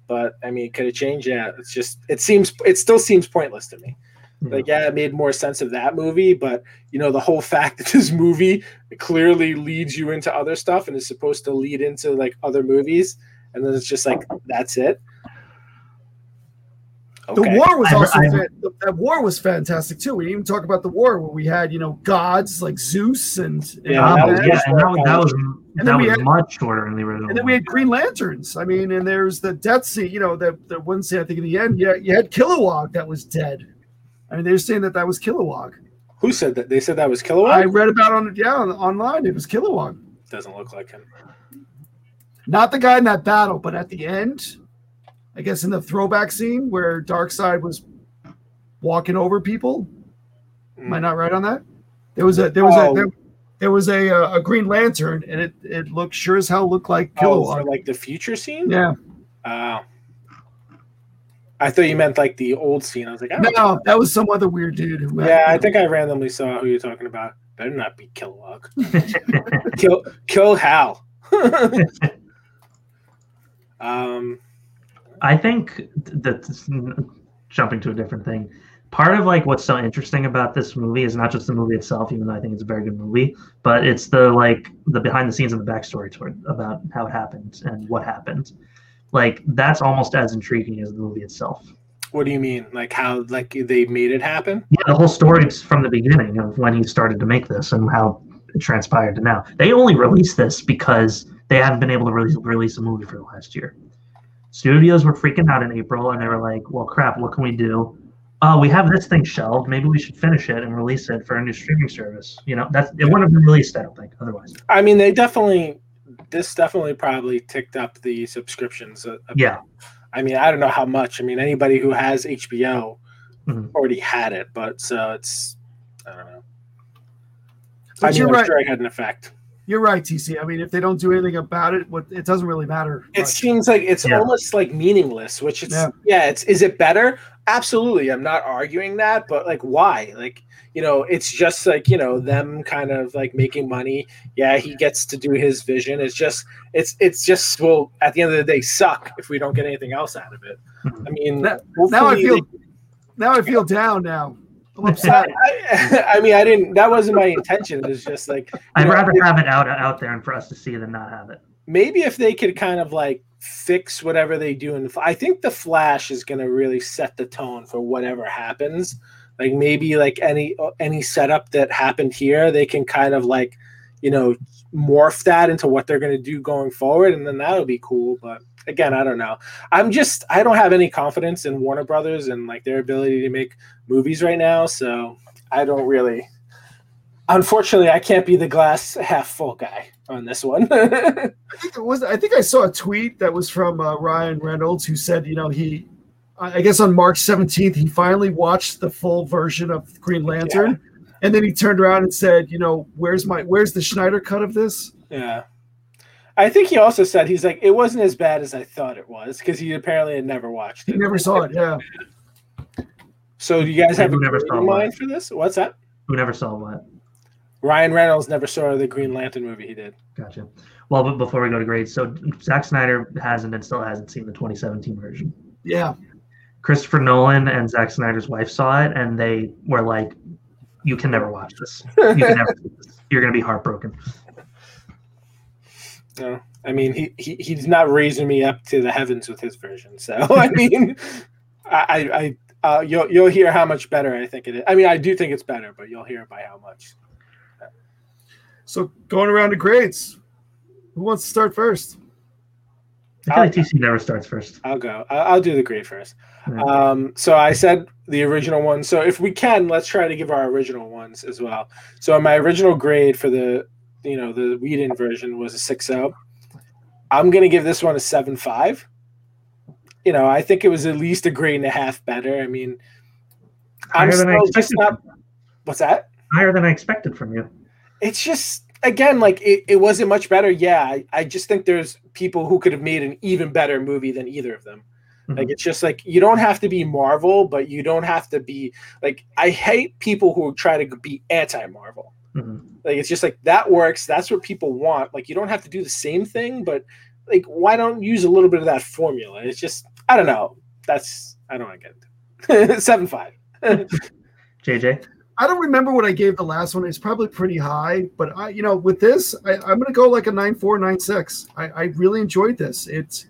but I mean, could it change? Yeah, it's just it seems it still seems pointless to me. Hmm. Like, yeah, it made more sense of that movie, but you know, the whole fact that this movie clearly leads you into other stuff and is supposed to lead into like other movies, and then it's just like that's it. The war was also I- fan- that war was fantastic too. We didn't even talk about the war where we had you know gods like Zeus and and, Yeah, that was- yeah, and that was, that was, then that we was had- much shorter in the original. and then we had Green Lanterns. I mean, and there's the death scene. You know, the the one scene I think in the end, yeah, you had Kilowog that was dead. I mean, they're saying that that was Kilowog. Who said that? They said that was Kilowog. I read about on yeah on, online. It was Kilowog, Doesn't look like him. not the guy in that battle, but at the end, I guess in the throwback scene where Darkseid was walking over people. Am I not right on that? There was a there was Oh. a there, there was a uh, a Green Lantern, and it it looked sure as hell looked like Oh, for like the future scene. yeah, Oh. I thought you meant like the old scene. I was like, I don't no, that was some other weird dude. Who Yeah, I know, think I randomly saw who you're talking about. Better not be Kilowog. kill, kill Hal. um, I think that jumping to a different thing. Part of like what's so interesting about this movie is not just the movie itself, even though I think it's a very good movie, but it's the like the behind the scenes and the backstory to it about how it happened and what happened. Like that's almost as intriguing as the movie itself. what do you mean? Like how like they made it happen? Yeah, the whole story is from the beginning of when he started to make this and how it transpired to now. They only released this because they haven't been able to release, release a movie for the last year. Studios were freaking out in April and they were like, well, crap, what can we do? Oh, we have this thing shelved. Maybe we should finish it and release it for a new streaming service. You know, that's it wouldn't have been released, I don't think, otherwise. I mean, they definitely this definitely probably ticked up the subscriptions. A, a bit. Yeah. I mean, I don't know how much. I mean, anybody who has HBO Mhm. already had it, but so it's I don't know. But I mean, you're I'm right. sure it had an effect. You're right, TC. I mean, if they don't do anything about it, what it doesn't really matter. It much. seems like it's Yeah. almost like meaningless, which it's Yeah. yeah. it's is it better? Absolutely. I'm not arguing that, but like why? Like, you know, it's just like, you know, them kind of like making money. Yeah, he gets to do his vision. It's just it's it's just will at the end of the day suck if we don't get anything else out of it. Hmm. I mean Now- now I feel they- now I feel down. Now I'm upset. I, I mean, I didn't. That wasn't my intention. It was just like I'd know, rather have it out out there and for us to see than not have it. maybe if they could kind of like fix whatever they do in the I think the Flash is going to really set the tone for whatever happens. Like maybe like any any setup that happened here, they can kind of like, you know, morph that into what they're going to do going forward and then that'll be cool, but again, I don't know. I'm just I don't have any confidence in Warner Brothers and like their ability to make movies right now, so I don't really unfortunately I can't be the glass half full guy on this one. I think it was. I think I saw a tweet that was from uh, Ryan Reynolds who said, you know, he, I guess on March seventeenth, he finally watched the full version of Green Lantern, yeah. And then he turned around and said, you know, where's my, where's the Snyder cut of this? Yeah. I think he also said he's like it wasn't as bad as I thought it was because he apparently had never watched it. He never saw it. Yeah. So do you guys have a never saw mind for this? What's that? Who never saw what? Ryan Reynolds never saw the Green Lantern movie. He did. Gotcha. Well, but before we go to grades, so Zack Snyder hasn't and still hasn't seen the 2017 version. Yeah. Christopher Nolan and Zack Snyder's wife saw it, and they were like, "You can never watch this. You can never. This. You're gonna be heartbroken." No, I mean he, he he's not raising me up to the heavens with his version. So I mean, I I uh, you'll you'll hear how much better I think it is. I mean, I do think it's better, but you'll hear by how much. So going around to grades, who wants to start first? I feel like TC never starts first. I'll go. I'll do the grade first. Um, so I said the original one. So if we can, let's try to give our original ones as well. So my original grade for the you know the Whedon version was a six zero. Oh. I'm gonna give this one a seven five. You know, I think it was at least a grade and a half better. I mean, I'm I expected. Not, what's that? Higher than I expected from you it's just again like it, it wasn't much better yeah I, I just think there's people who could have made an even better movie than either of them. Mm-hmm. like it's just like you don't have to be marvel but you don't have to be like i hate people who try to be anti-marvel. Mm-hmm. like it's just like that works that's what people want. Like you don't have to do the same thing but like why don't use a little bit of that formula? It's just i don't know. That's i don't want to get it. Seven five. JJ I don't remember what I gave the last one. It's probably pretty high, but I, you know, with this, I, am going to go like a nine four, nine six. I, I really enjoyed this. It's,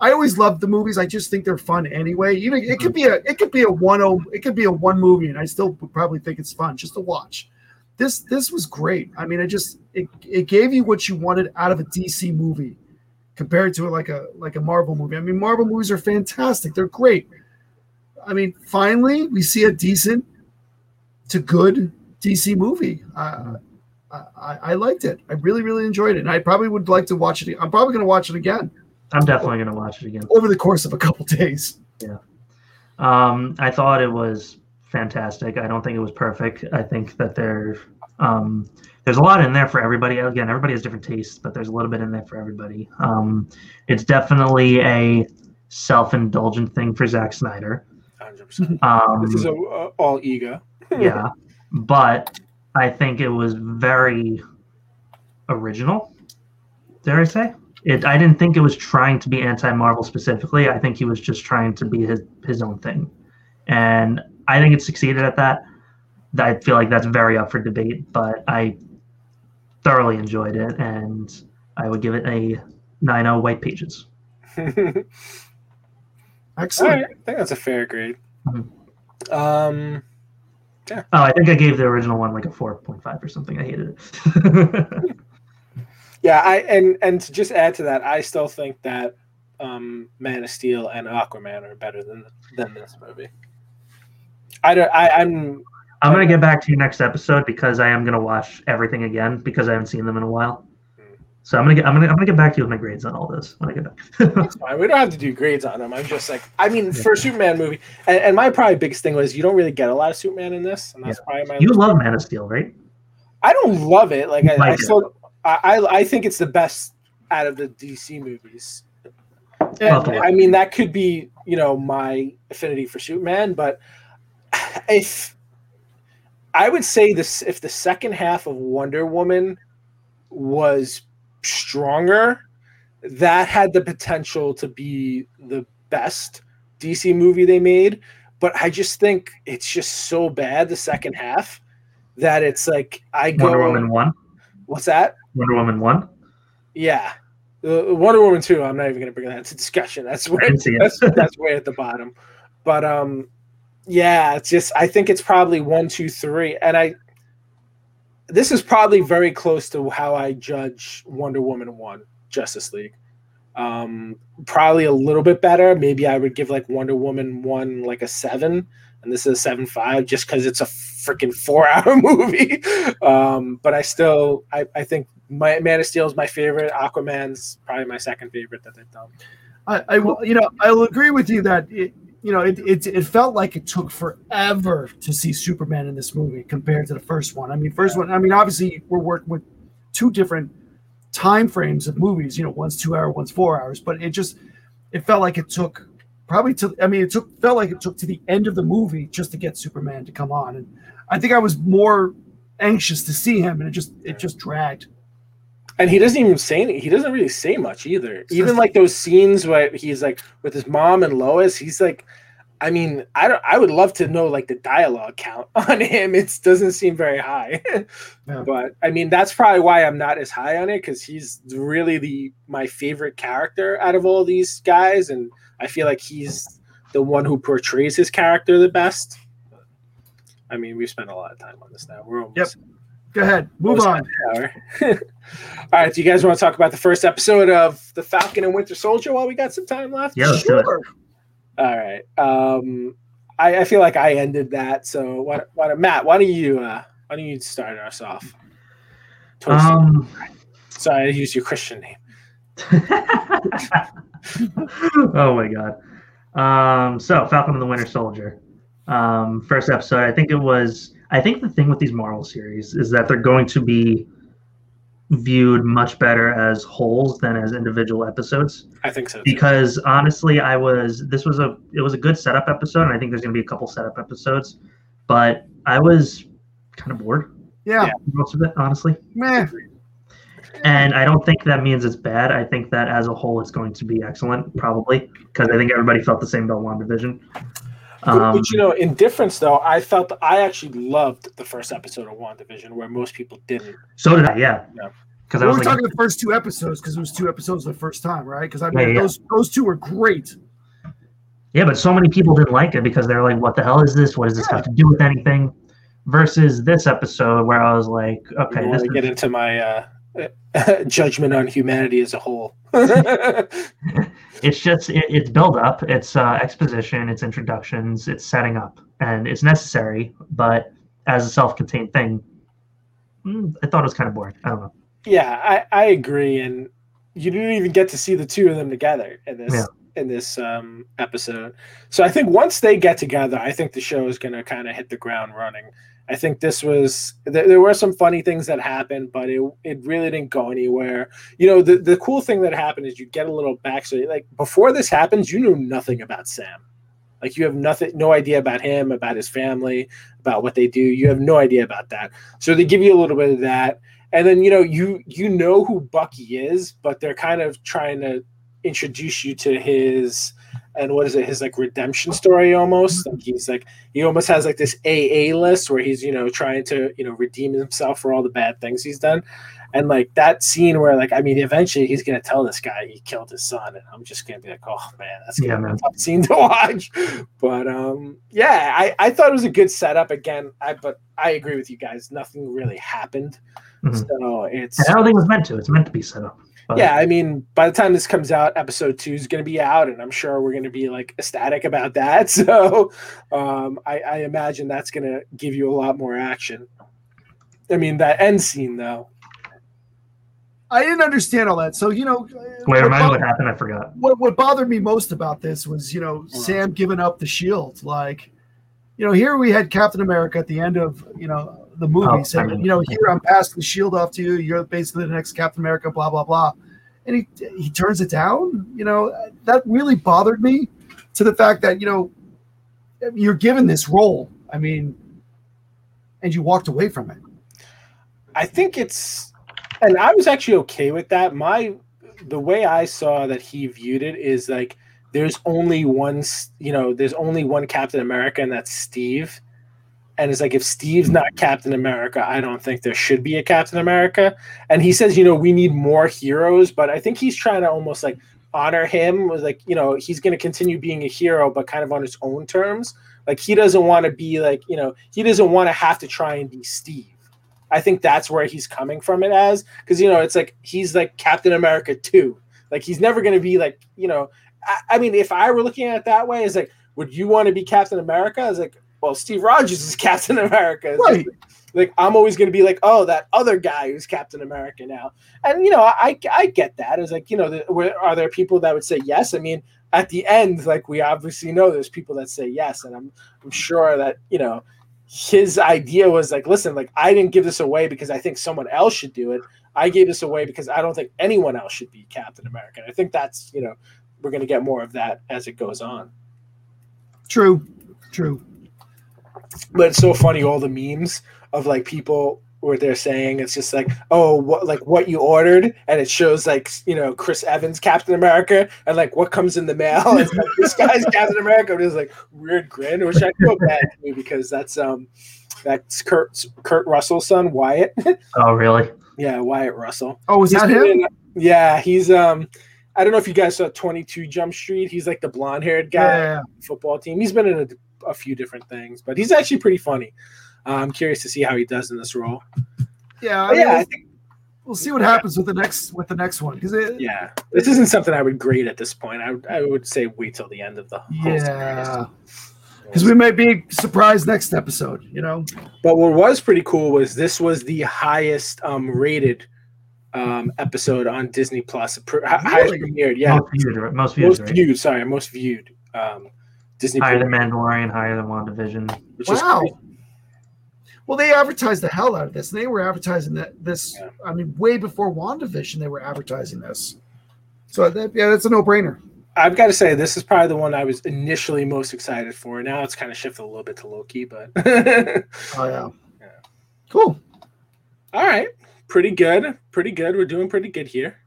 I always love the movies. I just think they're fun anyway. Even it could be a, it could be a one oh, it could be a one movie, and I still probably think it's fun just to watch. This, this was great. I mean, it just, it, it gave you what you wanted out of a DC movie, compared to like a, like a Marvel movie. I mean, Marvel movies are fantastic. They're great. I mean, finally, we see a decent it's a good DC movie. Uh, I, I, liked it. I really, really enjoyed it. And I probably would like to watch it. I'm probably going to watch it again. I'm definitely going to watch it again over the course of a couple days. Yeah. Um, I thought it was fantastic. I don't think it was perfect. I think that there, um, there's a lot in there for everybody. Again, everybody has different tastes, but there's a little bit in there for everybody. Um, it's definitely a self-indulgent thing for Zack Snyder. 100%. Um, this is a, uh, all ego yeah, but I think it was very original. Dare I say? It, I didn't think it was trying to be anti-Marvel specifically. I think he was just trying to be his his own thing, and I think it succeeded at that. I feel like that's very up for debate, but I thoroughly enjoyed it, and I would give it a 9 white pages. Excellent. Right. I think that's a fair grade. Mm-hmm. Um, yeah. Oh, I think I gave the original one like a four point five or something. I hated it. yeah, I and and to just add to that, I still think that um, Man of Steel and Aquaman are better than than this movie. I don't. I, I'm. I'm gonna get back to you next episode because I am gonna watch everything again because I haven't seen them in a while. So I'm gonna get I'm gonna I'm gonna get back to you with my grades on all this when I get back. That's fine. We don't have to do grades on them. I'm just like I mean for a Superman movie, and, and, my probably biggest thing was you don't really get a lot of Superman in this, and that's yeah. probably my. You love Man of Steel, right? I don't love it. Like I, I still I I think it's the best out of the DC movies. And, I mean that could be you know my affinity for Superman, but if I would say this, if the second half of Wonder Woman was stronger, that had the potential to be the best DC movie they made. But I just think it's just so bad the second half that it's like I go Wonder Woman one. What's that? Wonder Woman one. Yeah. Uh, Wonder Woman 2, I'm not even going to bring that into discussion. That's where that's, that's way at the bottom. But um, yeah, it's just I think it's probably one, two, three, and I. This is probably very close to how I judge Wonder Woman one, Justice League. Um, probably a little bit better. Maybe I would give like Wonder Woman one like a seven, and this is a seven five, just because it's a freaking four hour movie. Um, but I still I, I think my Man of Steel is my favorite. Aquaman's probably my second favorite that they've done. I, I will, you know, I will agree with you that it, you know, it, it, it felt like it took forever to see Superman in this movie compared to the first one. I mean, first one, I mean, obviously we're working with two different time frames of movies. You know, one's two hour, one's four hours, but it just it felt like it took probably to. I mean, it took felt like it took to the end of the movie just to get Superman to come on, and I think I was more anxious to see him, and it just it just dragged and he doesn't even say any, he doesn't really say much either. Even like those scenes where he's like with his mom and lois he's like i mean i don't i would love to know like the dialogue count on him. It doesn't seem very high. But i mean that's probably why i'm not as high on it because he's really the my favorite character out of all these guys and i feel like he's the one who portrays his character the best. I mean we've spent a lot of time on this now. We're almost yep Go ahead. Move on. All right. Do you guys want to talk about the first episode of The Falcon and Winter Soldier while we got some time left? Yeah, sure. All right. Um, I, I, feel like I ended that. So, what, what, Matt, why don't you uh, why don't you start us off? Um, Sorry, I used your Christian name. oh my god. Um, so Falcon and the Winter Soldier. Um, first episode. I think it was I think the thing with these Marvel series is that they're going to be viewed much better as wholes than as individual episodes. I think so. Too. Because honestly, I was this was a it was a good setup episode, and I think there's going to be a couple setup episodes, but I was kind of bored. Yeah, most of it, honestly. Meh. And I don't think that means it's bad. I think that as a whole, it's going to be excellent, probably, because I think everybody felt the same about WandaVision. Um, but, you know, in difference though, I felt I actually loved the first episode of WandaVision, where most people didn't. So did I, yeah. Yeah. Because we were like, talking the first two episodes because it was two episodes the first time, right? Because I mean, yeah, yeah. those those two were great. Yeah, but so many people didn't like it because they're like, "What the hell is this? What does this yeah. have to do with anything?" Versus this episode where I was like, "Okay, this get into my uh, judgment on humanity as a whole." it's just it, it's build up, it's uh, exposition, it's introductions, it's setting up, and it's necessary. But as a self-contained thing, mm, I thought it was kind of boring. I don't know. Yeah, I, I agree, and you didn't even get to see the two of them together in this yeah. in this um, episode. So I think once they get together, I think the show is going to kind of hit the ground running. I think this was there, there, were some funny things that happened, but it it really didn't go anywhere. You know, the the cool thing that happened is you get a little backstory. Like before this happens, you knew nothing about Sam. Like you have nothing, no idea about him, about his family, about what they do. You have no idea about that. So they give you a little bit of that, and then you know you you know who Bucky is, but they're kind of trying to introduce you to his and what is it his like redemption story almost? Like he's like he almost has like this aa list where he's you know trying to you know redeem himself for all the bad things he's done. And like that scene where like i mean eventually he's gonna tell this guy he killed his son and i'm just gonna be like oh man that's gonna yeah, be a tough scene to watch. But um yeah i i thought it was a good setup. Again i but i agree with you guys. Nothing really happened. Mm-hmm. so it's i don't think it was meant to. It's meant to be set up but, yeah, I mean, by the time this comes out, episode two is going to be out, and I'm sure we're going to be like ecstatic about that. So, um, I, I imagine that's going to give you a lot more action. I mean, that end scene though. I didn't understand all that. So you know, wait, remind me what happened. I forgot. What What bothered me most about this was you know Sam giving up the shield. Like, you know, here we had Captain America at the end of you know the movie oh, saying, I mean, you know, here I'm passing the shield off to you. You're basically the next Captain America, blah blah blah, and he he turns it down. You know, that really bothered me to the fact that you know you're given this role. I mean, and you walked away from it. I think it's, and I was actually okay with that. My the way I saw that he viewed it is like there's only one, you know, there's only one Captain America, and that's Steve and it's like if Steve's not Captain America, I don't think there should be a Captain America. And he says, you know, we need more heroes, but I think he's trying to almost like honor him like, you know, he's going to continue being a hero, but kind of on his own terms. Like he doesn't want to be like, you know, he doesn't want to have to try and be Steve. I think that's where he's coming from it as because you know it's like he's like Captain America too. Like he's never going to be like you know. I, I, mean, if I were looking at it that way, it's like, would you want to be Captain America? It's like, well, Steve Rogers is Captain America. Right. Like, I'm always going to be like, oh, that other guy who's Captain America now. And you know, I I get that. It's like you know, the, are there people that would say yes? I mean, at the end, like we obviously know there's people that say yes, and I'm I'm sure that you know his idea was like, listen, like I didn't give this away because I think someone else should do it. I gave this away because I don't think anyone else should be Captain America. I think that's you know we're going to get more of that as it goes on. True, true. But it's so funny all the memes of like people what they're saying. It's just like, oh, what like what you ordered, and it shows like you know Chris Evans Captain America, and like what comes in the mail. It's like this guy's Captain America. It is like weird grin, which I feel bad to me because that's um that's Kurt Kurt Russell's son Wyatt. oh, really? yeah, Wyatt Russell. Oh, is He's that him? in- yeah, he's um. I don't know if you guys saw 22 Jump Street. He's like the blonde haired guy Yeah. football team. He's been in a, a few different things, but he's actually pretty funny. Uh, I'm curious to see how he does in this role. Yeah, I mean, yeah, I we'll, think we'll see what happens with the next with the next one because yeah, this isn't something I would grade at this point. I would, I would say wait till the end of the whole yeah, because we may be surprised next episode. You know, But what was pretty cool was this was the highest um, rated um, episode on Disney Plus. Pr- hi- Highest premiered, yeah, Most viewed, most views, most right? viewed. Sorry, most viewed. Um, Disney Higher Plus, than Mandalorian, higher than WandaVision. which is wow. crazy. Well, they advertised the hell out of this. and They were advertising that this. Yeah. I mean, way before WandaVision, they were advertising this. So that, yeah, that's a no brainer. I've got to say, this is probably the one I was initially most excited for. Now it's kind of shifted a little bit to Loki, but Oh yeah. Yeah. Cool. all right, pretty good, pretty good. We're doing pretty good here.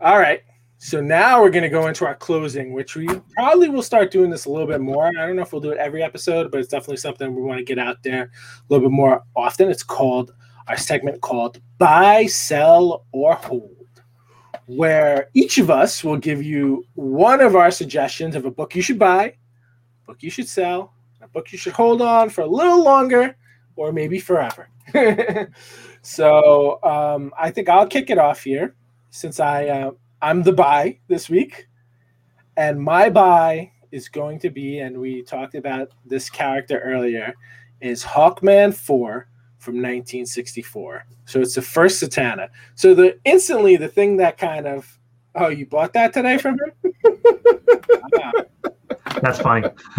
All right, so now we're going to go into our closing, which we probably will start doing this a little bit more. I don't know if we'll do it every episode, but it's definitely something we want to get out there a little bit more often. It's called our segment called Buy, Sell, or Hold. Where each of us will give you one of our suggestions of a book you should buy, book you should sell, a book you should hold on for a little longer, or maybe forever. so um, I think I'll kick it off here since I uh, I'm the buy this week, and my buy is going to be, and we talked about this character earlier, is Hawkman Four from 1964. So it's the first Zatanna. So the instantly the thing that kind of oh you bought that today from him. Wow. That's funny.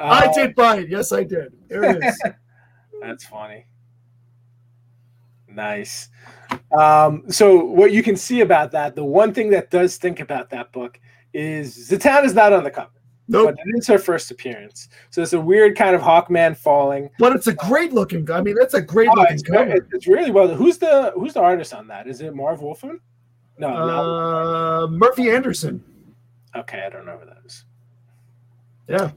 I Uh, did buy it. Yes, I did. There it is. That's funny. Nice. Um, so what you can see about that, the one thing that does think about that book is Zatanna is not on the cover, Nope. but it is her first appearance. So it's a weird kind of Hawkman falling. But it's a great looking. Guy. I mean, that's a great Oh, looking it's, cover. it's really well. Who's the who's the artist on that? Is it Marv Wolfman? No, no. Uh, Murphy Anderson. Okay, I don't know who that is. Yeah.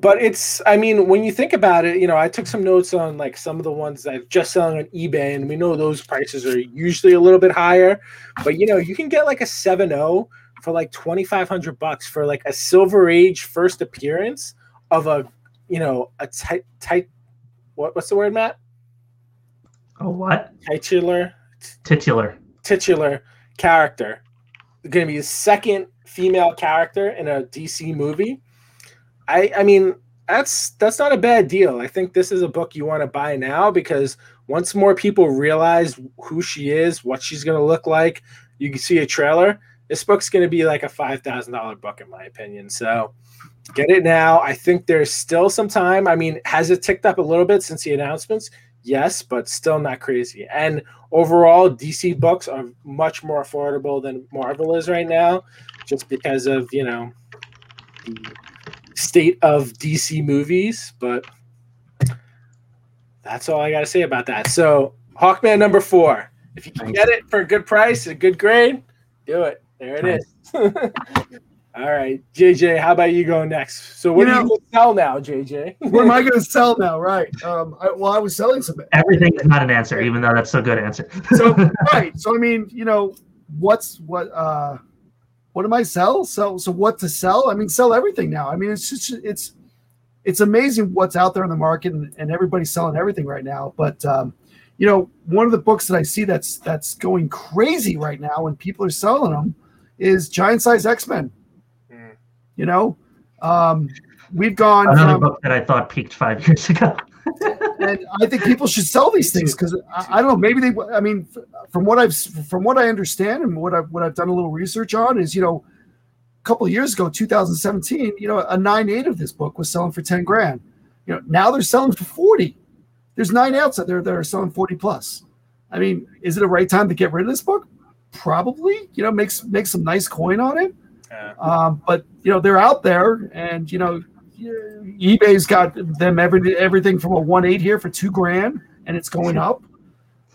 But it's i mean when you think about it you know i took some notes on like some of the ones that are just selling on ebay and we know those prices are usually a little bit higher but you know you can get like a 7-0 for like 2500 bucks for like a silver age first appearance of a you know a tight tight what, what's the word matt Oh, what? titular Titular. titular character going to be the second female character in a DC movie. I I mean that's that's not a bad deal. I think this is a book you want to buy now because once more people realize who she is, what she's going to look like, you can see a trailer. This book's going to be like a five thousand dollar book in my opinion. So get it now. I think there's still some time. I mean, has it ticked up a little bit since the announcements? Yes, but still not crazy. And overall, DC books are much more affordable than Marvel is right now, just because of you know the state of DC movies. But that's all I got to say about that. So, Hawkman number four. If you can Thanks. get it for a good price, a good grade, do it. There it is. All right, JJ, how about you go next? So what You do know- you gonna sell now, JJ? what am I going to sell now? Right. Um, I, well, I was selling some. Everything is not an answer, even though that's a good answer. So right. So I mean, you know, what's what? uh What am I sell? So so what to sell? I mean, sell everything now. I mean, it's just it's it's amazing what's out there in the market, and, and everybody's selling everything right now. But um, you know, one of the books that I see that's that's going crazy right now, and people are selling them, is Giant Size X Men. Mm. You know, um, we've gone Another from, book that I thought peaked five years ago. and I think people should sell these things because I, I don't know. Maybe they. I mean, from what I've from what I understand and what I've what I've done a little research on is, you know, a couple of years ago, 2017, you know, a nine eight of this book was selling for 10 grand. You know, now they're selling for 40. There's nine outs out there that are selling 40 plus. I mean, is it a right time to get rid of this book? Probably. You know, makes make some nice coin on it. Yeah. Um, but you know they're out there, and you know eBay's got them every everything from a one eight here for two grand, and it's going up.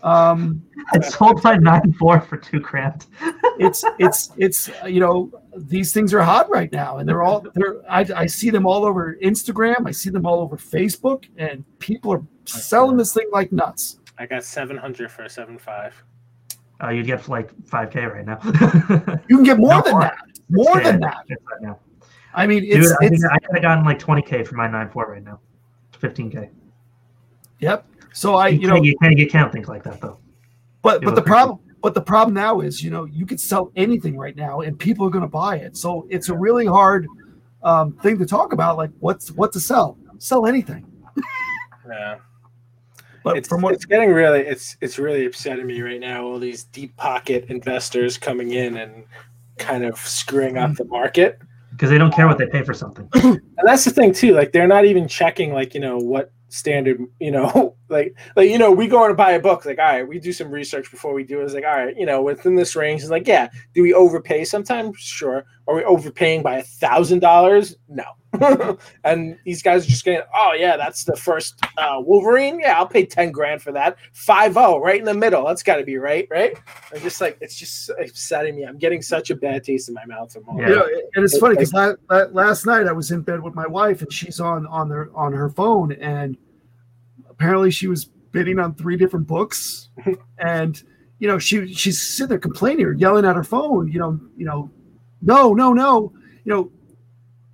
Um, I sold my nine four for two grand. it's it's it's you know these things are hot right now, and they're all they're I, I see them all over Instagram, I see them all over Facebook, and people are selling this thing like nuts. I got seven hundred for a seven five. Uh, you'd get like five k right now. You can get more No, than more. that, more than that. right now. I mean, Dude, it's I, think it's I could have gotten like twenty k for my nine four right now. Fifteen k. yep. So I You, you know can't, you can't get count things like that though. But It but the pretty problem but the problem now is you know you could sell anything right now and people are going to buy it. So it's a really hard um, thing to talk about. Like what's what to sell? Sell anything. Yeah. But it's, from what it's getting really it's it's really upsetting me right now all these deep pocket investors coming in and kind of screwing up the market Because they don't care what they pay for something. and that's the thing too like they're not even checking like you know what standard you know like like you know we go and buy a book like all right we do some research before we do it. It's like all right you know within this range. It's like yeah do we overpay? Sometimes sure. Are we overpaying by a thousand dollars? No and these guys are just getting oh yeah that's the first uh, wolverine? Yeah i'll pay 10 grand for that. 5-0 right in the middle. That's got to be right right? I'm just like it's just upsetting me. I'm getting such a bad taste in my mouth from all Yeah. you know, and it's funny because la- la- last night I was in bed with my wife and she's on on their on her phone and apparently she was bidding on three different books and you know she she's sitting there complaining or yelling at her phone you know you know no no no. You know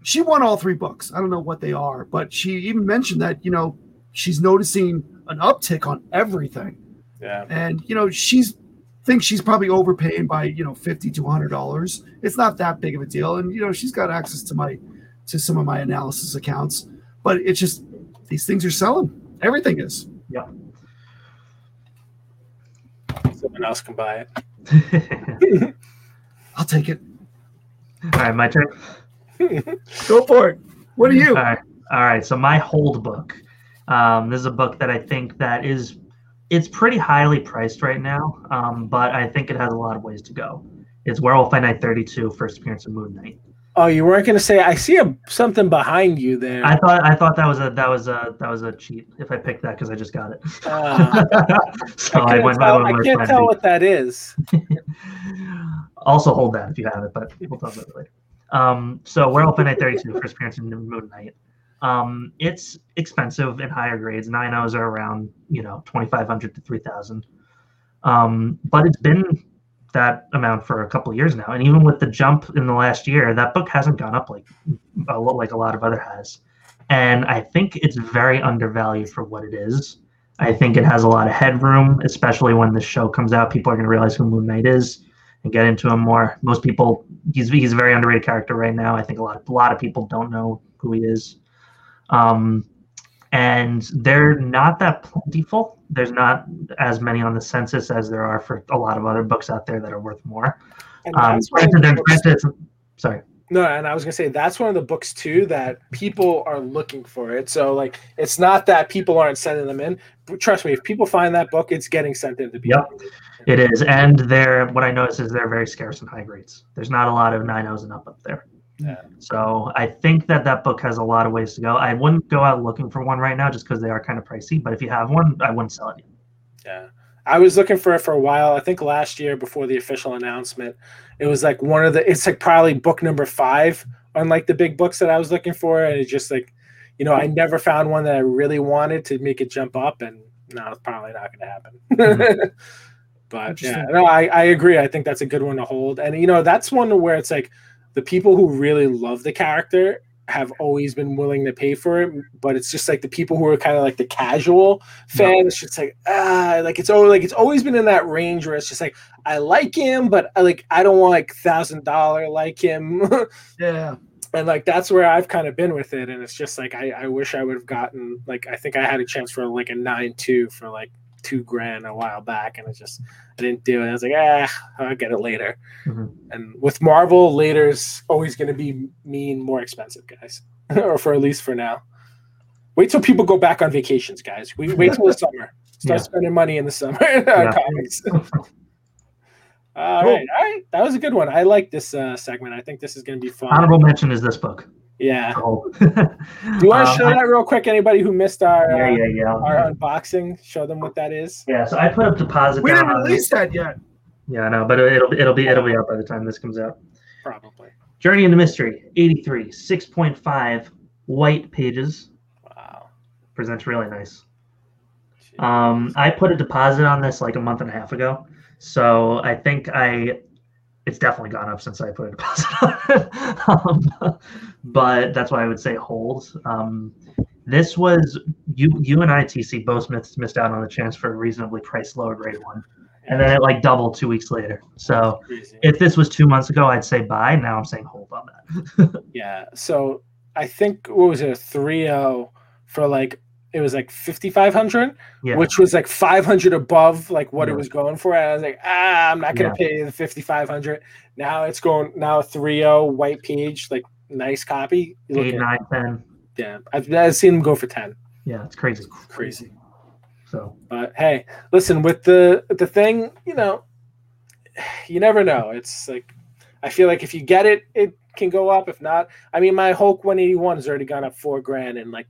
she won all three books. I don't know what they are but she even mentioned that you know she's noticing an uptick on everything. Yeah. And you know she's thinks she's probably overpaying by you know 50 to 100 dollars. It's not that big of a deal. And you know she's got access to my to some of my analysis accounts but it's just these things are selling. Everything is. Yeah. someone else can buy it. I'll take it. All right, my turn. go for it what are you All right, all right. So my hold book. Um, this is a book that I think that is it's pretty highly priced right now, um, but I think it has a lot of ways to go. It's Werewolf by Night 32, first appearance of Moon Knight. Oh, you weren't going to say? I see a, something behind you there. I thought I thought that was a that was a that was a cheat if I picked that because I just got it. Ah. so I I, went tell, by I what can't tell what that is. also hold that if you have it, but we'll talk about it later. Um, so Werewolf by Night 32, first appearance in Moon Knight. Um, it's expensive in higher grades. Nine are around, you know, 2,500 to 3,000. Um, but it's been that amount for a couple years now. And even with the jump in the last year, that book hasn't gone up like a lot, like a lot of other has. And I think it's very undervalued for what it is. I think it has a lot of headroom, especially when the show comes out. People are going to realize who Moon Knight is and get into him more. Most people, he's he's a very underrated character right now. I think a lot of, a lot of people don't know who he is. Um, and they're not that plentiful. There's not as many on the census as there are for a lot of other books out there that are worth more. Um, granted, the they're- books- granted, sorry. no, and I was gonna say that's one of the books too that people are looking for it. So like, it's not that people aren't sending them in. But trust me, if people find that book, it's getting sent in to people. Yep. It is, and they're what I notice is they're very scarce in high grades. There's not a lot of nine O's and up up there. Yeah. So I think that that book has a lot of ways to go. I wouldn't go out looking for one right now just because they are kind of pricey. But if you have one, I wouldn't sell it. Yeah. I was looking for it for a while. I think last year before the official announcement, it was like one of the. It's like probably book number five on like the big books that I was looking for, and it's just like, you know, I never found one that I really wanted to make it jump up, and no, it's probably not going to happen. Mm-hmm. but yeah, no, I I agree. I think that's a good one to hold, and you know, that's one where it's like the people who really love the character have always been willing to pay for it, but it's just like the people who are kind of like the casual fans. It's just like ah, like it's always like it's always been in that range where it's just like I like him, but I like I don't want like thousand dollar like him. yeah. And like that's where I've kind of been with it, and it's just like I, I wish I would have gotten like I think I had a chance for like a nine two for like two grand a while back, and I just I didn't do it. I was like, ah, I'll get it later. Mm-hmm. And with Marvel, later's always going to be mean more expensive, guys, or for at least for now. Wait till people go back on vacations, guys. We wait till the summer. Start yeah. spending money in the summer on comics. all cool. right, all right. That was a good one. I like this uh, segment. I think this is going to be fun. Honorable mention is this book. Yeah. Oh. Do you want to um, show that real quick? Anybody who missed our yeah, yeah, yeah. Uh, our unboxing, show them what that is. Yeah. So I put up deposit. We didn't release that yet. Yeah, I know, but it'll it'll be it'll be out by the time this comes out. Probably. Journey into Mystery, 83, 6.5 white pages. Wow. Presents really nice. Um, I put a deposit on this like a month and a half ago. So I think I it's definitely gone up since I put a deposit on it. um, but that's why I would say hold. Um, this was you you and ITC both missed, missed out on the chance for a reasonably priced lower grade one. And then it like doubled two weeks later. So if this was two months ago, I'd say buy. Now I'm saying hold on that. yeah. So I think what was it, a 3 for like it was like 5500 yeah. which was like 500 above like what yeah. it was going for. And i was like ah i'm not gonna yeah. pay the 5500 now it's going now 3 white page like nice copy. Eight, nine, 10. yeah I've, I've seen them go for 10 yeah it's crazy. It's crazy. So. But hey listen with the the thing you know you never know. It's like i feel like if you get it it can go up. If not i mean my hulk 181 has already gone up four grand in like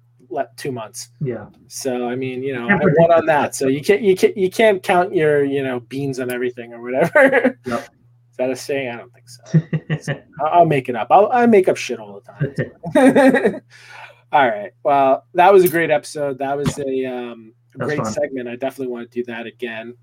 two months. Yeah. So I mean, you know, I won on that. So you can't you can't you can't count your you know beans on everything or whatever. Yep. Is that a saying? I don't think so. I'll make it up. I'll I make up shit all the time. all right. Well, that was a great episode. That was a um, great fun. segment. I definitely want to do that again.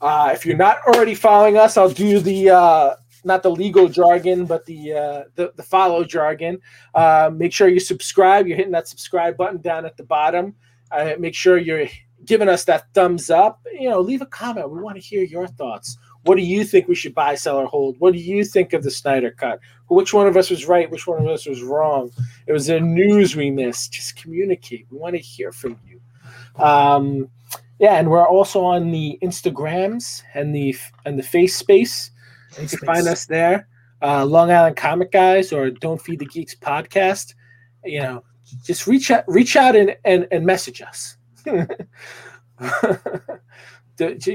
Uh, if you're not already following us, I'll do the uh, not the legal jargon, but the uh, the, the follow jargon. Uh, make sure you subscribe. You're hitting that subscribe button down at the bottom. Uh, make sure you're giving us that thumbs up. You know, leave a comment. We want to hear your thoughts. What do you think we should buy, sell, or hold? What do you think of the Snyder Cut? Which one of us was right? Which one of us was wrong? It was the news we missed. Just communicate. We want to hear from you. Um, yeah, and we're also on the Instagrams and the and the face space. You can find us there. Uh, Long Island Comic Guys or Don't Feed the Geeks podcast. You know, just reach out, reach out and and, and message us. you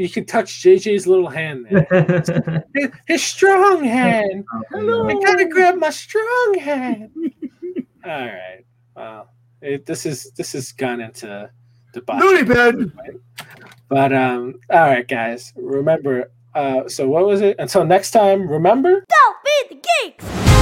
can touch JJ's little hand there. his, his strong hand. Hello. I gotta grab my strong hand. All right. Well, it, this is this has gone into the bed. But um, all right, guys. Remember, uh, so what was it? Until next time, remember? Don't be the geeks!